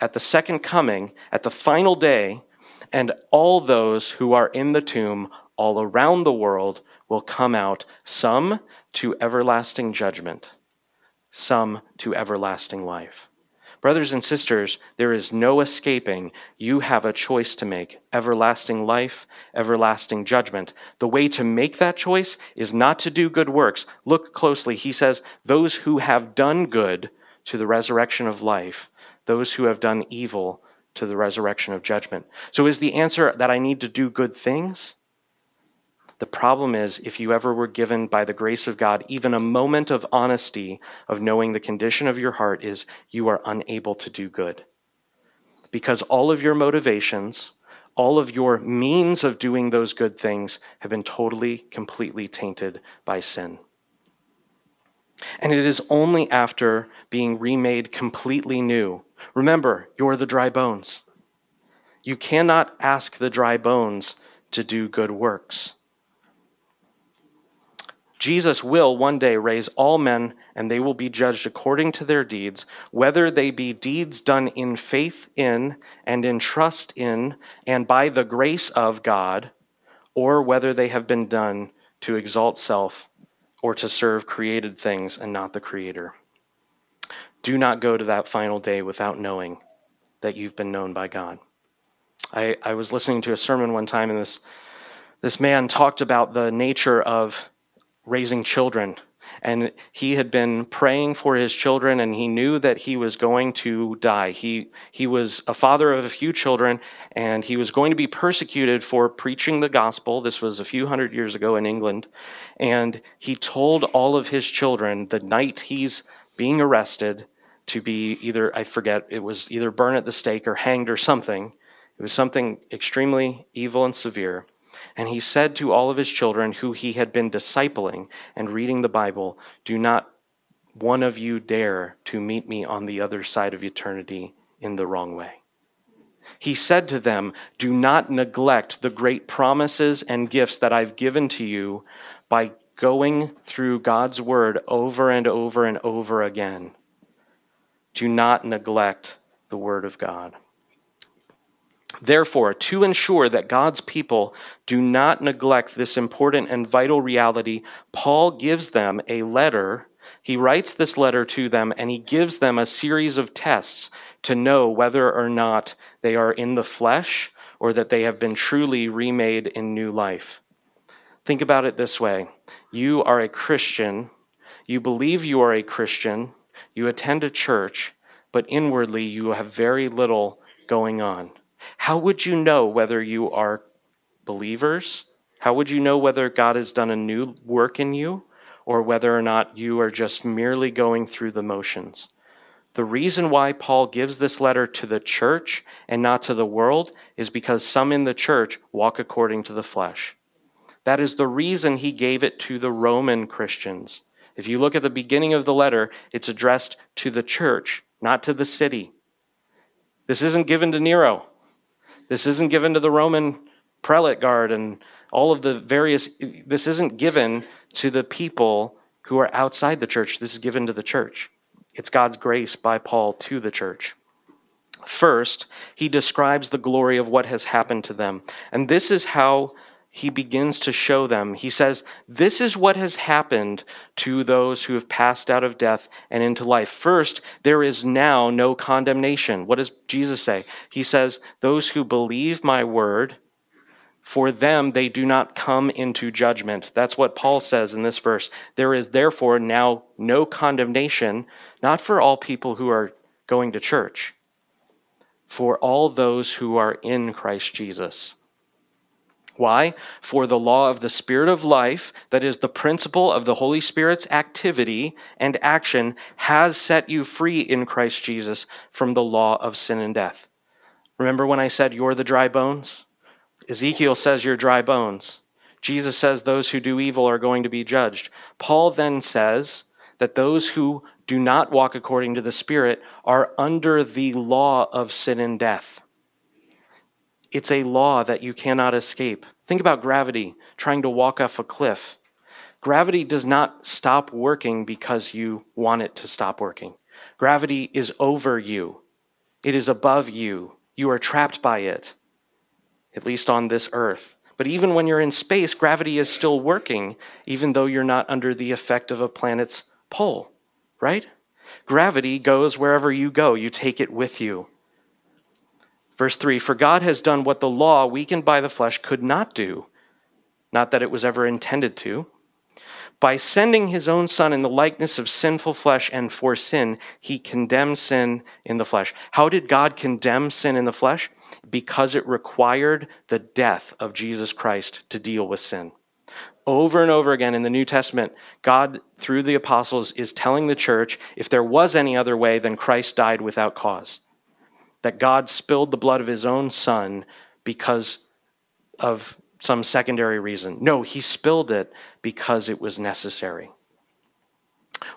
at the second coming, at the final day, and all those who are in the tomb all around the world will come out, some to everlasting judgment, some to everlasting life. Brothers and sisters, there is no escaping. You have a choice to make everlasting life, everlasting judgment. The way to make that choice is not to do good works. Look closely. He says, Those who have done good to the resurrection of life, those who have done evil to the resurrection of judgment. So is the answer that I need to do good things? The problem is, if you ever were given by the grace of God even a moment of honesty of knowing the condition of your heart, is you are unable to do good. Because all of your motivations, all of your means of doing those good things have been totally, completely tainted by sin. And it is only after being remade completely new. Remember, you're the dry bones. You cannot ask the dry bones to do good works. Jesus will one day raise all men, and they will be judged according to their deeds, whether they be deeds done in faith in and in trust in and by the grace of God, or whether they have been done to exalt self or to serve created things and not the Creator. Do not go to that final day without knowing that you've been known by God. I, I was listening to a sermon one time, and this, this man talked about the nature of raising children. and he had been praying for his children, and he knew that he was going to die. He, he was a father of a few children, and he was going to be persecuted for preaching the gospel. This was a few hundred years ago in England. And he told all of his children the night he's being arrested to be either, I forget, it was either burned at the stake or hanged or something. It was something extremely evil and severe. And he said to all of his children who he had been discipling and reading the Bible, Do not one of you dare to meet me on the other side of eternity in the wrong way. He said to them, Do not neglect the great promises and gifts that I've given to you by going through God's word over and over and over again. Do not neglect the word of God. Therefore, to ensure that God's people do not neglect this important and vital reality, Paul gives them a letter. He writes this letter to them and he gives them a series of tests to know whether or not they are in the flesh or that they have been truly remade in new life. Think about it this way you are a Christian, you believe you are a Christian, you attend a church, but inwardly you have very little going on. How would you know whether you are believers? How would you know whether God has done a new work in you or whether or not you are just merely going through the motions? The reason why Paul gives this letter to the church and not to the world is because some in the church walk according to the flesh. That is the reason he gave it to the Roman Christians. If you look at the beginning of the letter, it's addressed to the church, not to the city. This isn't given to Nero. This isn't given to the Roman prelate guard and all of the various, this isn't given to the people who are outside the church. This is given to the church. It's God's grace by Paul to the church. First, he describes the glory of what has happened to them. And this is how he begins to show them. He says, This is what has happened to those who have passed out of death and into life. First, there is now no condemnation. What does Jesus say? He says, Those who believe my word, for them they do not come into judgment. That's what Paul says in this verse. There is therefore now no condemnation, not for all people who are going to church, for all those who are in Christ Jesus. Why? For the law of the Spirit of life, that is the principle of the Holy Spirit's activity and action, has set you free in Christ Jesus from the law of sin and death. Remember when I said you're the dry bones? Ezekiel says you're dry bones. Jesus says those who do evil are going to be judged. Paul then says that those who do not walk according to the Spirit are under the law of sin and death. It's a law that you cannot escape. Think about gravity trying to walk off a cliff. Gravity does not stop working because you want it to stop working. Gravity is over you, it is above you. You are trapped by it, at least on this earth. But even when you're in space, gravity is still working, even though you're not under the effect of a planet's pull, right? Gravity goes wherever you go, you take it with you. Verse 3 For God has done what the law, weakened by the flesh, could not do, not that it was ever intended to. By sending his own Son in the likeness of sinful flesh and for sin, he condemned sin in the flesh. How did God condemn sin in the flesh? Because it required the death of Jesus Christ to deal with sin. Over and over again in the New Testament, God, through the apostles, is telling the church if there was any other way, then Christ died without cause that God spilled the blood of his own son because of some secondary reason. No, he spilled it because it was necessary.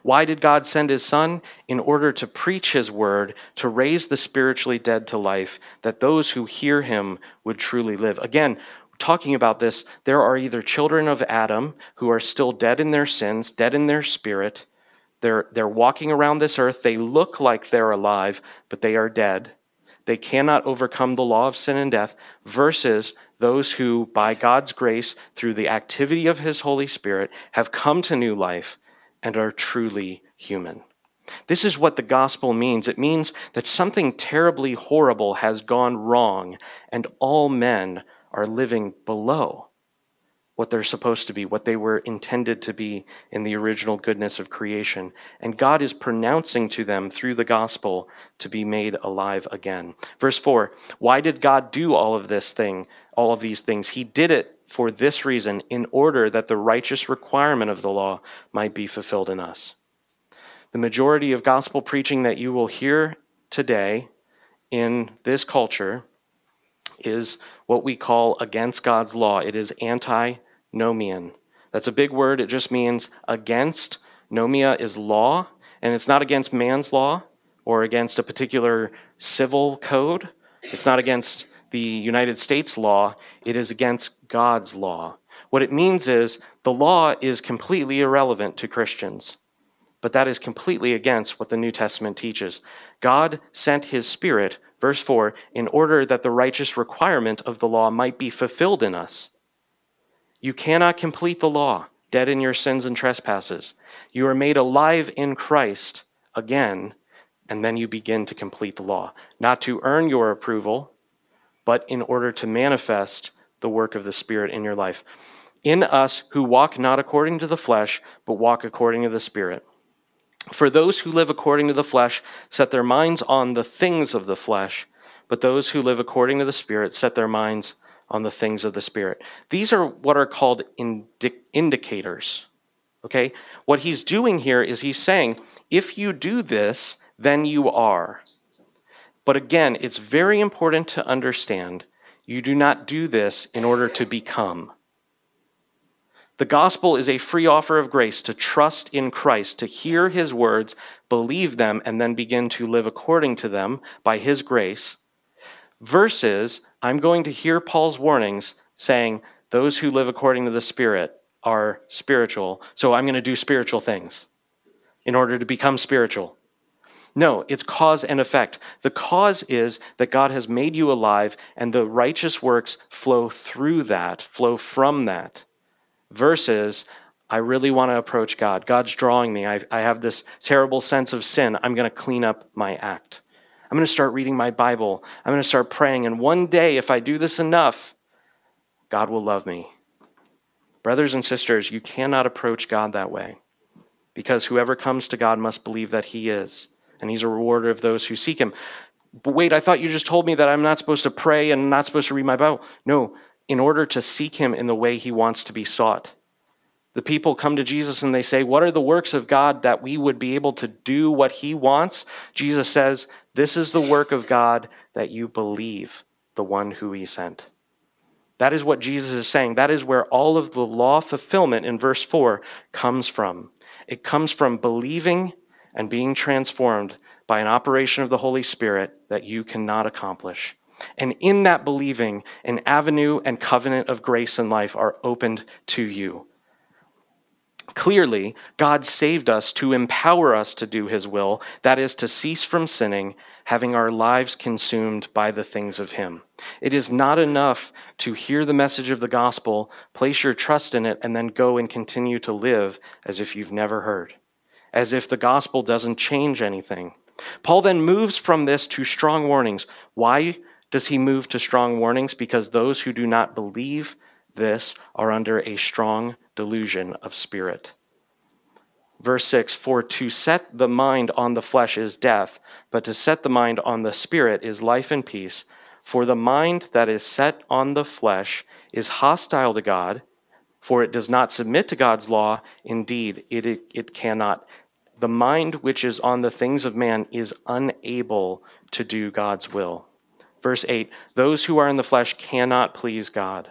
Why did God send his son? In order to preach his word, to raise the spiritually dead to life, that those who hear him would truly live. Again, talking about this, there are either children of Adam who are still dead in their sins, dead in their spirit. They're, they're walking around this earth. They look like they're alive, but they are dead they cannot overcome the law of sin and death, versus those who, by God's grace, through the activity of His Holy Spirit, have come to new life and are truly human. This is what the gospel means. It means that something terribly horrible has gone wrong, and all men are living below what they're supposed to be, what they were intended to be in the original goodness of creation. And God is pronouncing to them through the gospel to be made alive again. Verse 4 Why did God do all of this thing, all of these things? He did it for this reason, in order that the righteous requirement of the law might be fulfilled in us. The majority of gospel preaching that you will hear today in this culture is what we call against God's law. It is anti nomian. That's a big word. It just means against. Nomia is law, and it's not against man's law or against a particular civil code. It's not against the United States law. It is against God's law. What it means is the law is completely irrelevant to Christians. But that is completely against what the New Testament teaches. God sent his Spirit, verse 4, in order that the righteous requirement of the law might be fulfilled in us. You cannot complete the law, dead in your sins and trespasses. You are made alive in Christ again, and then you begin to complete the law. Not to earn your approval, but in order to manifest the work of the Spirit in your life. In us who walk not according to the flesh, but walk according to the Spirit. For those who live according to the flesh set their minds on the things of the flesh, but those who live according to the Spirit set their minds on the things of the Spirit. These are what are called indi- indicators. Okay? What he's doing here is he's saying, if you do this, then you are. But again, it's very important to understand you do not do this in order to become. The gospel is a free offer of grace to trust in Christ, to hear his words, believe them, and then begin to live according to them by his grace, versus I'm going to hear Paul's warnings saying, those who live according to the Spirit are spiritual, so I'm going to do spiritual things in order to become spiritual. No, it's cause and effect. The cause is that God has made you alive, and the righteous works flow through that, flow from that, versus I really want to approach God. God's drawing me. I, I have this terrible sense of sin. I'm going to clean up my act. I'm going to start reading my Bible. I'm going to start praying. And one day, if I do this enough, God will love me. Brothers and sisters, you cannot approach God that way because whoever comes to God must believe that He is, and He's a rewarder of those who seek Him. But wait, I thought you just told me that I'm not supposed to pray and not supposed to read my Bible. No, in order to seek Him in the way He wants to be sought. The people come to Jesus and they say, What are the works of God that we would be able to do what He wants? Jesus says, This is the work of God that you believe the one who He sent. That is what Jesus is saying. That is where all of the law fulfillment in verse 4 comes from. It comes from believing and being transformed by an operation of the Holy Spirit that you cannot accomplish. And in that believing, an avenue and covenant of grace and life are opened to you. Clearly, God saved us to empower us to do his will, that is, to cease from sinning, having our lives consumed by the things of him. It is not enough to hear the message of the gospel, place your trust in it, and then go and continue to live as if you've never heard, as if the gospel doesn't change anything. Paul then moves from this to strong warnings. Why does he move to strong warnings? Because those who do not believe this are under a strong delusion of spirit. Verse 6 For to set the mind on the flesh is death, but to set the mind on the spirit is life and peace. For the mind that is set on the flesh is hostile to God, for it does not submit to God's law. Indeed, it, it, it cannot. The mind which is on the things of man is unable to do God's will. Verse 8 Those who are in the flesh cannot please God.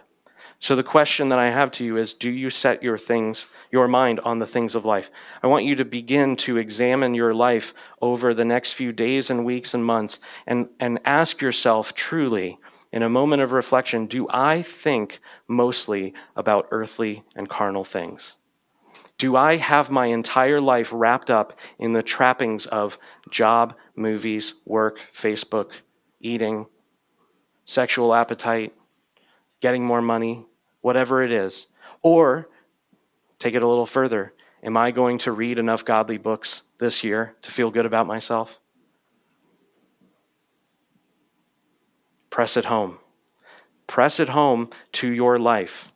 So the question that I have to you is do you set your things your mind on the things of life? I want you to begin to examine your life over the next few days and weeks and months and and ask yourself truly in a moment of reflection, do I think mostly about earthly and carnal things? Do I have my entire life wrapped up in the trappings of job, movies, work, Facebook, eating, sexual appetite, getting more money, whatever it is. Or take it a little further. Am I going to read enough godly books this year to feel good about myself? Press it home. Press it home to your life.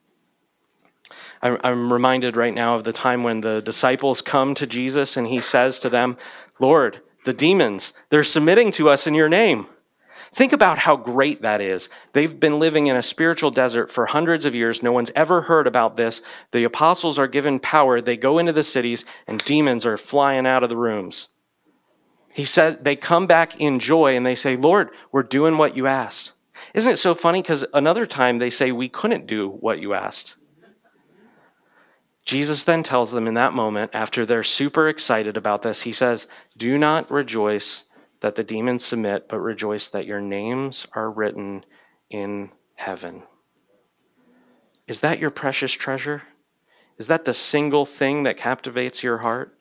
I'm reminded right now of the time when the disciples come to Jesus and he says to them, Lord, the demons, they're submitting to us in your name. Think about how great that is. They've been living in a spiritual desert for hundreds of years. No one's ever heard about this. The apostles are given power. They go into the cities and demons are flying out of the rooms. He said they come back in joy and they say, Lord, we're doing what you asked. Isn't it so funny? Because another time they say, We couldn't do what you asked. Jesus then tells them in that moment, after they're super excited about this, he says, Do not rejoice that the demons submit, but rejoice that your names are written in heaven. Is that your precious treasure? Is that the single thing that captivates your heart?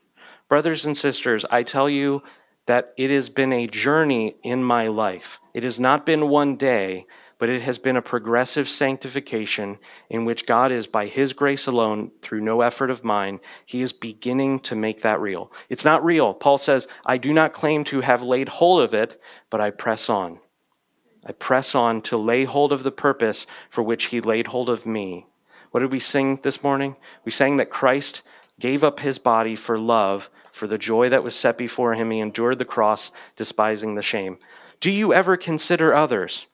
Brothers and sisters, I tell you that it has been a journey in my life. It has not been one day, but it has been a progressive sanctification in which God is, by His grace alone, through no effort of mine, He is beginning to make that real. It's not real. Paul says, I do not claim to have laid hold of it, but I press on. I press on to lay hold of the purpose for which He laid hold of me. What did we sing this morning? We sang that Christ gave up His body for love, for the joy that was set before Him. He endured the cross, despising the shame. Do you ever consider others?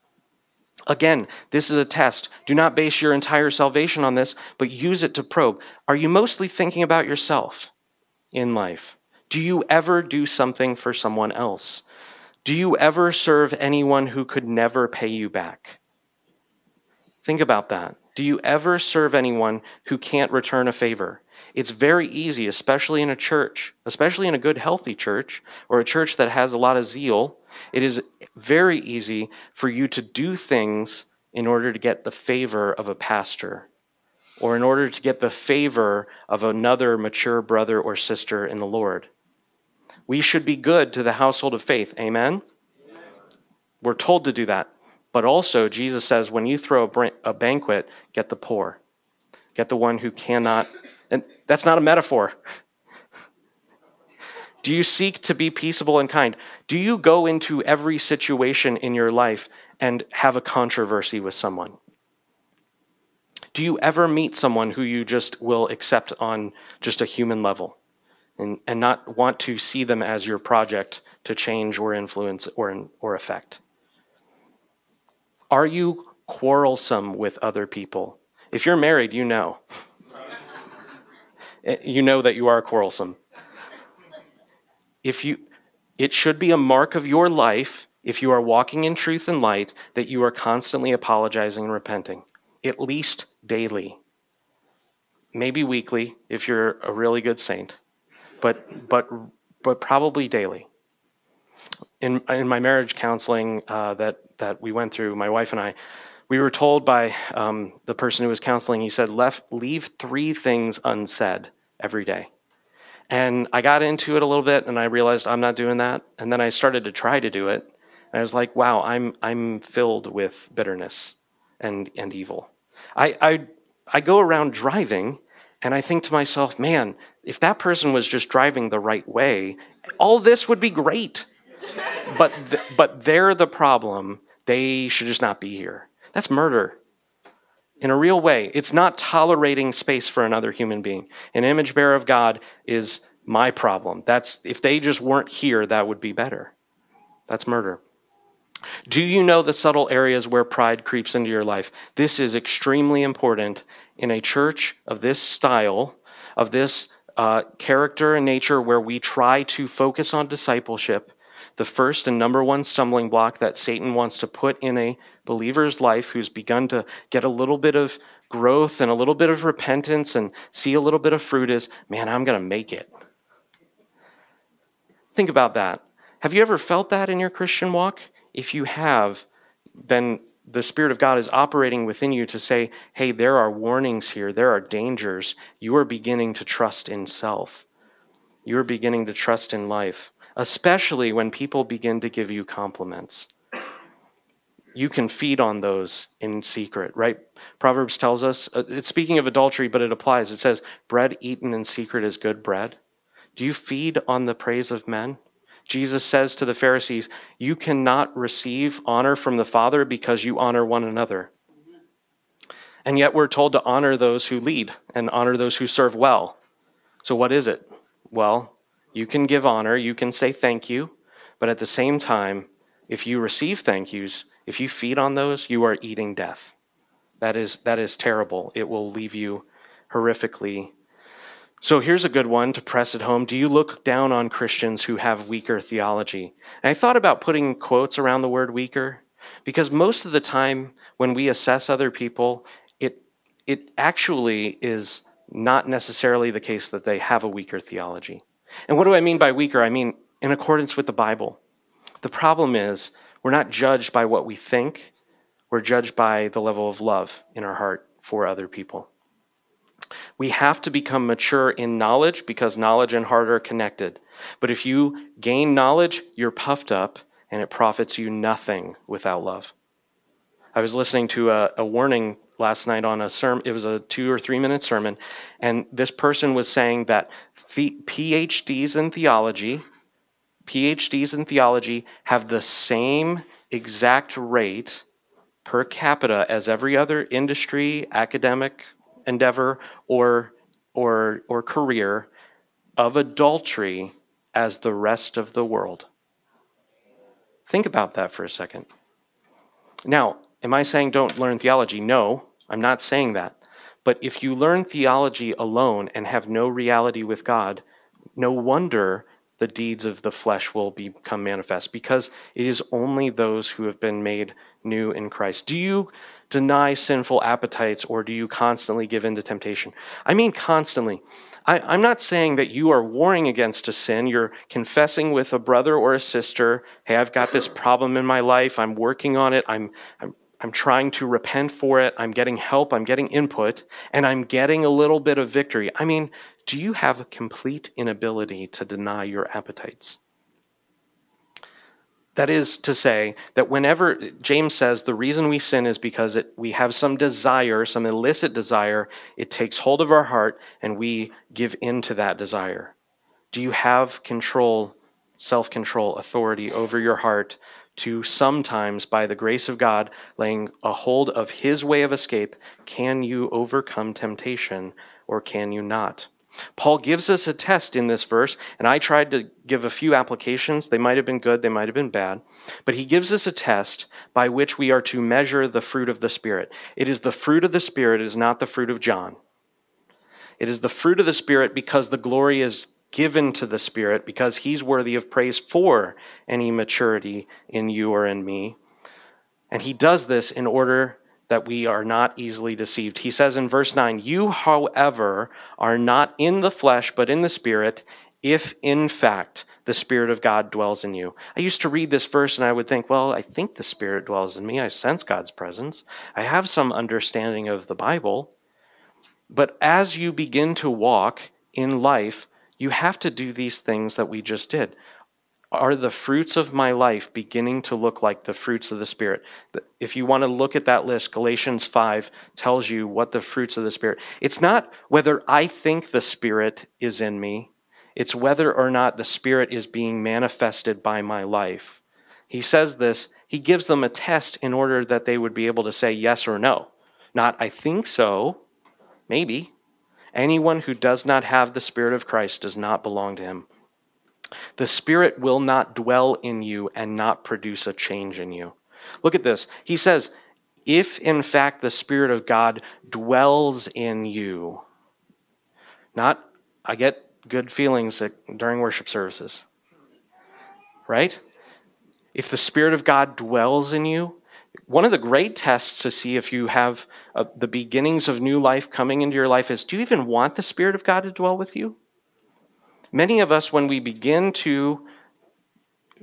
Again, this is a test. Do not base your entire salvation on this, but use it to probe. Are you mostly thinking about yourself in life? Do you ever do something for someone else? Do you ever serve anyone who could never pay you back? Think about that. Do you ever serve anyone who can't return a favor? It's very easy, especially in a church, especially in a good, healthy church, or a church that has a lot of zeal, it is very easy for you to do things in order to get the favor of a pastor or in order to get the favor of another mature brother or sister in the Lord. We should be good to the household of faith. Amen? We're told to do that. But also, Jesus says, when you throw a, banquet, get the poor, get the one who cannot. That's not a metaphor. Do you seek to be peaceable and kind? Do you go into every situation in your life and have a controversy with someone? Do you ever meet someone who you just will accept on just a human level and, and not want to see them as your project to change or influence or, or affect? Are you quarrelsome with other people? If you're married, you know. You know that you are quarrelsome. If you it should be a mark of your life if you are walking in truth and light that you are constantly apologizing and repenting at least daily. Maybe weekly if you're a really good saint but but but probably daily. In in my marriage counseling uh, that that we went through my wife and I we were told by um, the person who was counseling he said left leave three things unsaid every day and I got into it a little bit and I realized I'm not doing that. And then I started to try to do it. And I was like, wow, I'm, I'm filled with bitterness and, and evil. I, I, I go around driving and I think to myself, man, if that person was just driving the right way, all this would be great. but, th- but they're the problem. They should just not be here. That's murder in a real way. It's not tolerating space for another human being. An image bearer of God is my problem. That's if they just weren't here, that would be better. That's murder. Do you know the subtle areas where pride creeps into your life? This is extremely important in a church of this style, of this uh, character and nature, where we try to focus on discipleship the first and number one stumbling block that Satan wants to put in a believer's life who's begun to get a little bit of growth and a little bit of repentance and see a little bit of fruit is, man, I'm going to make it. Think about that. Have you ever felt that in your Christian walk? If you have, then the Spirit of God is operating within you to say, hey, there are warnings here, there are dangers. You are beginning to trust in self, you are beginning to trust in life especially when people begin to give you compliments. You can feed on those in secret, right? Proverbs tells us, uh, it's speaking of adultery, but it applies. It says, bread eaten in secret is good bread. Do you feed on the praise of men? Jesus says to the Pharisees, You cannot receive honor from the Father because you honor one another. And yet we're told to honor those who lead and honor those who serve well. So, what is it? Well, you can give honor, you can say thank you, but at the same time, if you receive thank yous, if you feed on those, you are eating death. That is, that is terrible. It will leave you horrifically. So here's a good one to press it home. Do you look down on Christians who have weaker theology? And I thought about putting quotes around the word weaker because most of the time when we assess other people, it, it actually is not necessarily the case that they have a weaker theology. And what do I mean by weaker? I mean in accordance with the Bible. The problem is we're not judged by what we think, we're judged by the level of love in our heart for other people. We have to become mature in knowledge because knowledge and heart are connected. But if you gain knowledge, you're puffed up and it profits you nothing without love. I was listening to a, a warning last night on a sermon. It was a two or three minute sermon. And this person was saying that the PhDs in theology, PhDs in theology have the same exact rate per capita as every other industry, academic endeavor, or, or, or career of adultery as the rest of the world. Think about that for a second. Now, am I saying don't learn theology? No, I'm not saying that. But if you learn theology alone and have no reality with God, no wonder the deeds of the flesh will become manifest because it is only those who have been made new in Christ. Do you deny sinful appetites or do you constantly give in to temptation? I mean, constantly. I, am not saying that you are warring against a sin. You're confessing with a brother or a sister, hey, I've got this problem in my life. I'm working on it. I'm, I'm I'm trying to repent for it. I'm getting help. I'm getting input and I'm getting a little bit of victory. I mean, do you have a complete inability to deny your appetites? That is to say, that whenever James says the reason we sin is because it, we have some desire, some illicit desire, it takes hold of our heart and we give in to that desire. Do you have control, self control, authority over your heart to sometimes, by the grace of God, laying a hold of His way of escape, can you overcome temptation or can you not? Paul gives us a test in this verse, and I tried to give a few applications. They might have been good, they might have been bad. But he gives us a test by which we are to measure the fruit of the Spirit. It is the fruit of the Spirit, it is not the fruit of John. It is the fruit of the Spirit because the glory is given to the Spirit because He's worthy of praise for any maturity in you or in me. And He does this in order that we are not easily deceived. He says in verse 9, You, however, are not in the flesh, but in the Spirit, if in fact the Spirit of God dwells in you. I used to read this verse and I would think, well, I think the Spirit dwells in me. I sense God's presence. I have some understanding of the Bible. But as you begin to walk in life, you have to do these things that we just did. Are the fruits of my life beginning to look like the fruits of the Spirit? If you want to look at that list, Galatians 5 tells you what the fruits of the Spirit. It's not whether I think the Spirit is in me, it's whether or not the Spirit is being manifested by my life. He says this, he gives them a test in order that they would be able to say yes or no. Not, I think so, maybe. Anyone who does not have the Spirit of Christ does not belong to him. The Spirit will not dwell in you and not produce a change in you. Look at this. He says, if in fact the Spirit of God dwells in you, not, I get good feelings during worship services, right? If the Spirit of God dwells in you, one of the great tests to see if you have uh, the beginnings of new life coming into your life is do you even want the Spirit of God to dwell with you? Many of us, when we begin to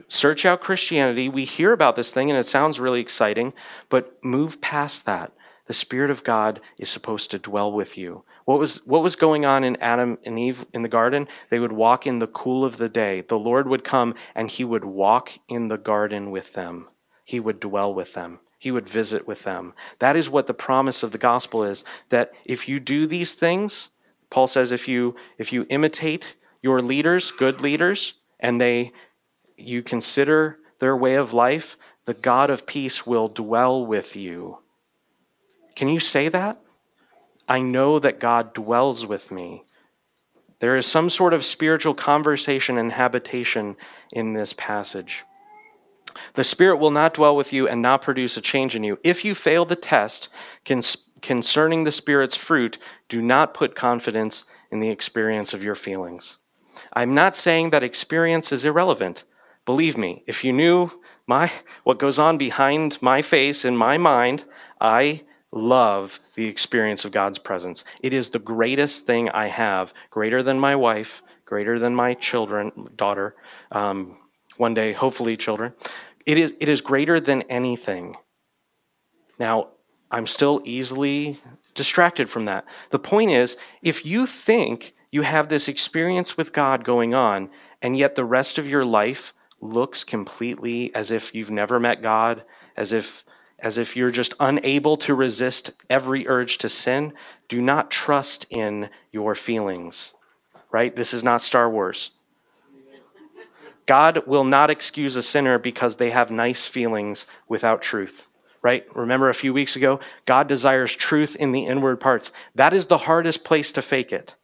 search out Christianity, we hear about this thing and it sounds really exciting, but move past that. The Spirit of God is supposed to dwell with you. What was, what was going on in Adam and Eve in the garden? They would walk in the cool of the day. The Lord would come and he would walk in the garden with them, he would dwell with them. He would visit with them. That is what the promise of the gospel is that if you do these things, Paul says if you if you imitate your leaders, good leaders, and they you consider their way of life, the God of peace will dwell with you. Can you say that? I know that God dwells with me. There is some sort of spiritual conversation and habitation in this passage. The Spirit will not dwell with you and not produce a change in you. If you fail the test concerning the Spirit's fruit, do not put confidence in the experience of your feelings. I'm not saying that experience is irrelevant. Believe me, if you knew my what goes on behind my face in my mind, I love the experience of God's presence. It is the greatest thing I have, greater than my wife, greater than my children, daughter, um, one day, hopefully, children. It is, it is greater than anything. Now, I'm still easily distracted from that. The point is, if you think you have this experience with God going on, and yet the rest of your life looks completely as if you've never met God, as if as if you're just unable to resist every urge to sin, do not trust in your feelings. Right? This is not Star Wars. God will not excuse a sinner because they have nice feelings without truth. Right? Remember a few weeks ago, God desires truth in the inward parts. That is the hardest place to fake it.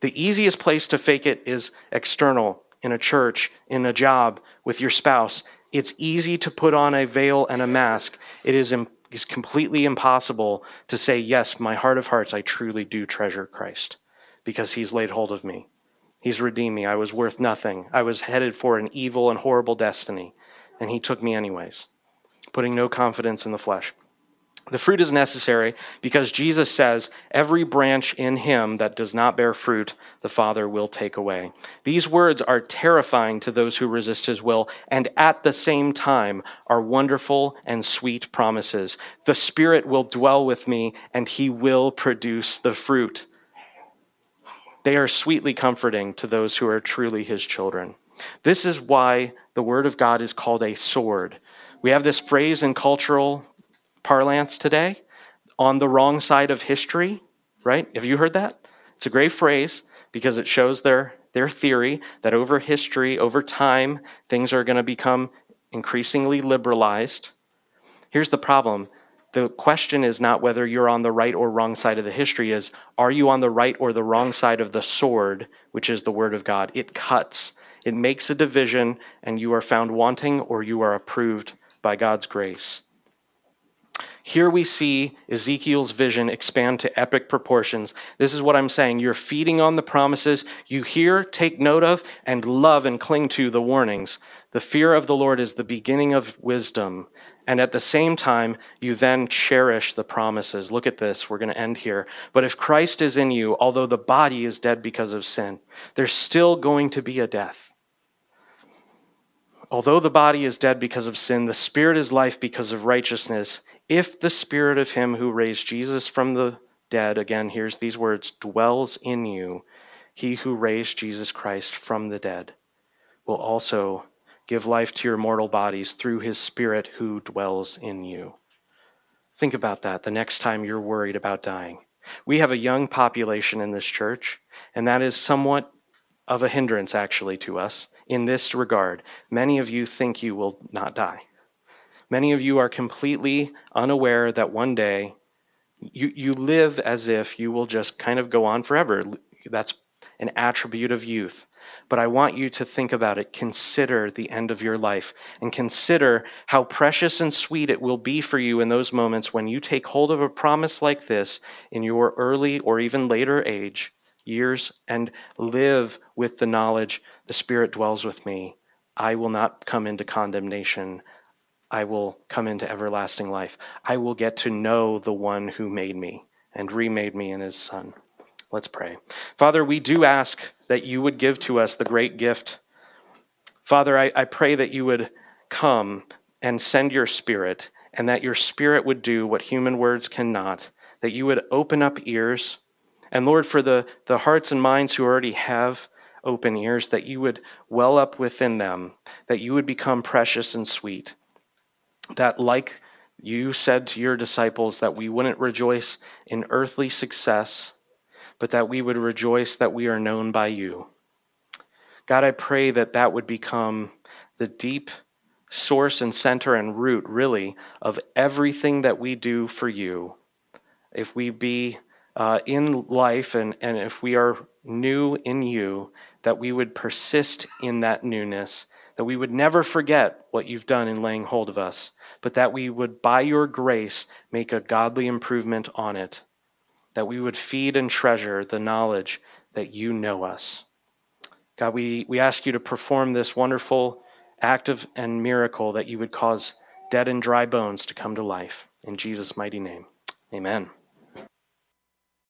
The easiest place to fake it is external, in a church, in a job, with your spouse. It's easy to put on a veil and a mask. It is, is completely impossible to say, Yes, my heart of hearts, I truly do treasure Christ because he's laid hold of me. He's redeemed me. I was worth nothing. I was headed for an evil and horrible destiny, and He took me anyways, putting no confidence in the flesh. The fruit is necessary because Jesus says, Every branch in him that does not bear fruit, the Father will take away. These words are terrifying to those who resist his will, and at the same time are wonderful and sweet promises. The Spirit will dwell with me, and he will produce the fruit. They are sweetly comforting to those who are truly his children. This is why the word of God is called a sword. We have this phrase in cultural parlance today on the wrong side of history, right? Have you heard that? It's a great phrase because it shows their, their theory that over history, over time, things are going to become increasingly liberalized. Here's the problem the question is not whether you're on the right or wrong side of the history is are you on the right or the wrong side of the sword which is the word of god it cuts it makes a division and you are found wanting or you are approved by god's grace here we see Ezekiel's vision expand to epic proportions. This is what I'm saying. You're feeding on the promises you hear, take note of, and love and cling to the warnings. The fear of the Lord is the beginning of wisdom. And at the same time, you then cherish the promises. Look at this. We're going to end here. But if Christ is in you, although the body is dead because of sin, there's still going to be a death. Although the body is dead because of sin, the spirit is life because of righteousness. If the spirit of him who raised Jesus from the dead, again, here's these words, dwells in you, he who raised Jesus Christ from the dead will also give life to your mortal bodies through his Spirit who dwells in you. Think about that the next time you're worried about dying. We have a young population in this church, and that is somewhat of a hindrance, actually, to us in this regard. Many of you think you will not die. Many of you are completely unaware that one day you, you live as if you will just kind of go on forever. That's an attribute of youth. But I want you to think about it. Consider the end of your life and consider how precious and sweet it will be for you in those moments when you take hold of a promise like this in your early or even later age, years, and live with the knowledge the Spirit dwells with me. I will not come into condemnation. I will come into everlasting life. I will get to know the one who made me and remade me in his Son. Let's pray. Father, we do ask that you would give to us the great gift. Father, I, I pray that you would come and send your spirit, and that your spirit would do what human words cannot, that you would open up ears. And Lord, for the, the hearts and minds who already have open ears, that you would well up within them, that you would become precious and sweet. That, like you said to your disciples, that we wouldn't rejoice in earthly success but that we would rejoice that we are known by you. God, I pray that that would become the deep source and center and root, really, of everything that we do for you. If we be uh, in life, and, and if we are new in you, that we would persist in that newness, that we would never forget what you've done in laying hold of us, but that we would, by your grace, make a godly improvement on it, that we would feed and treasure the knowledge that you know us. God, we, we ask you to perform this wonderful act of and miracle that you would cause dead and dry bones to come to life. In Jesus' mighty name, amen.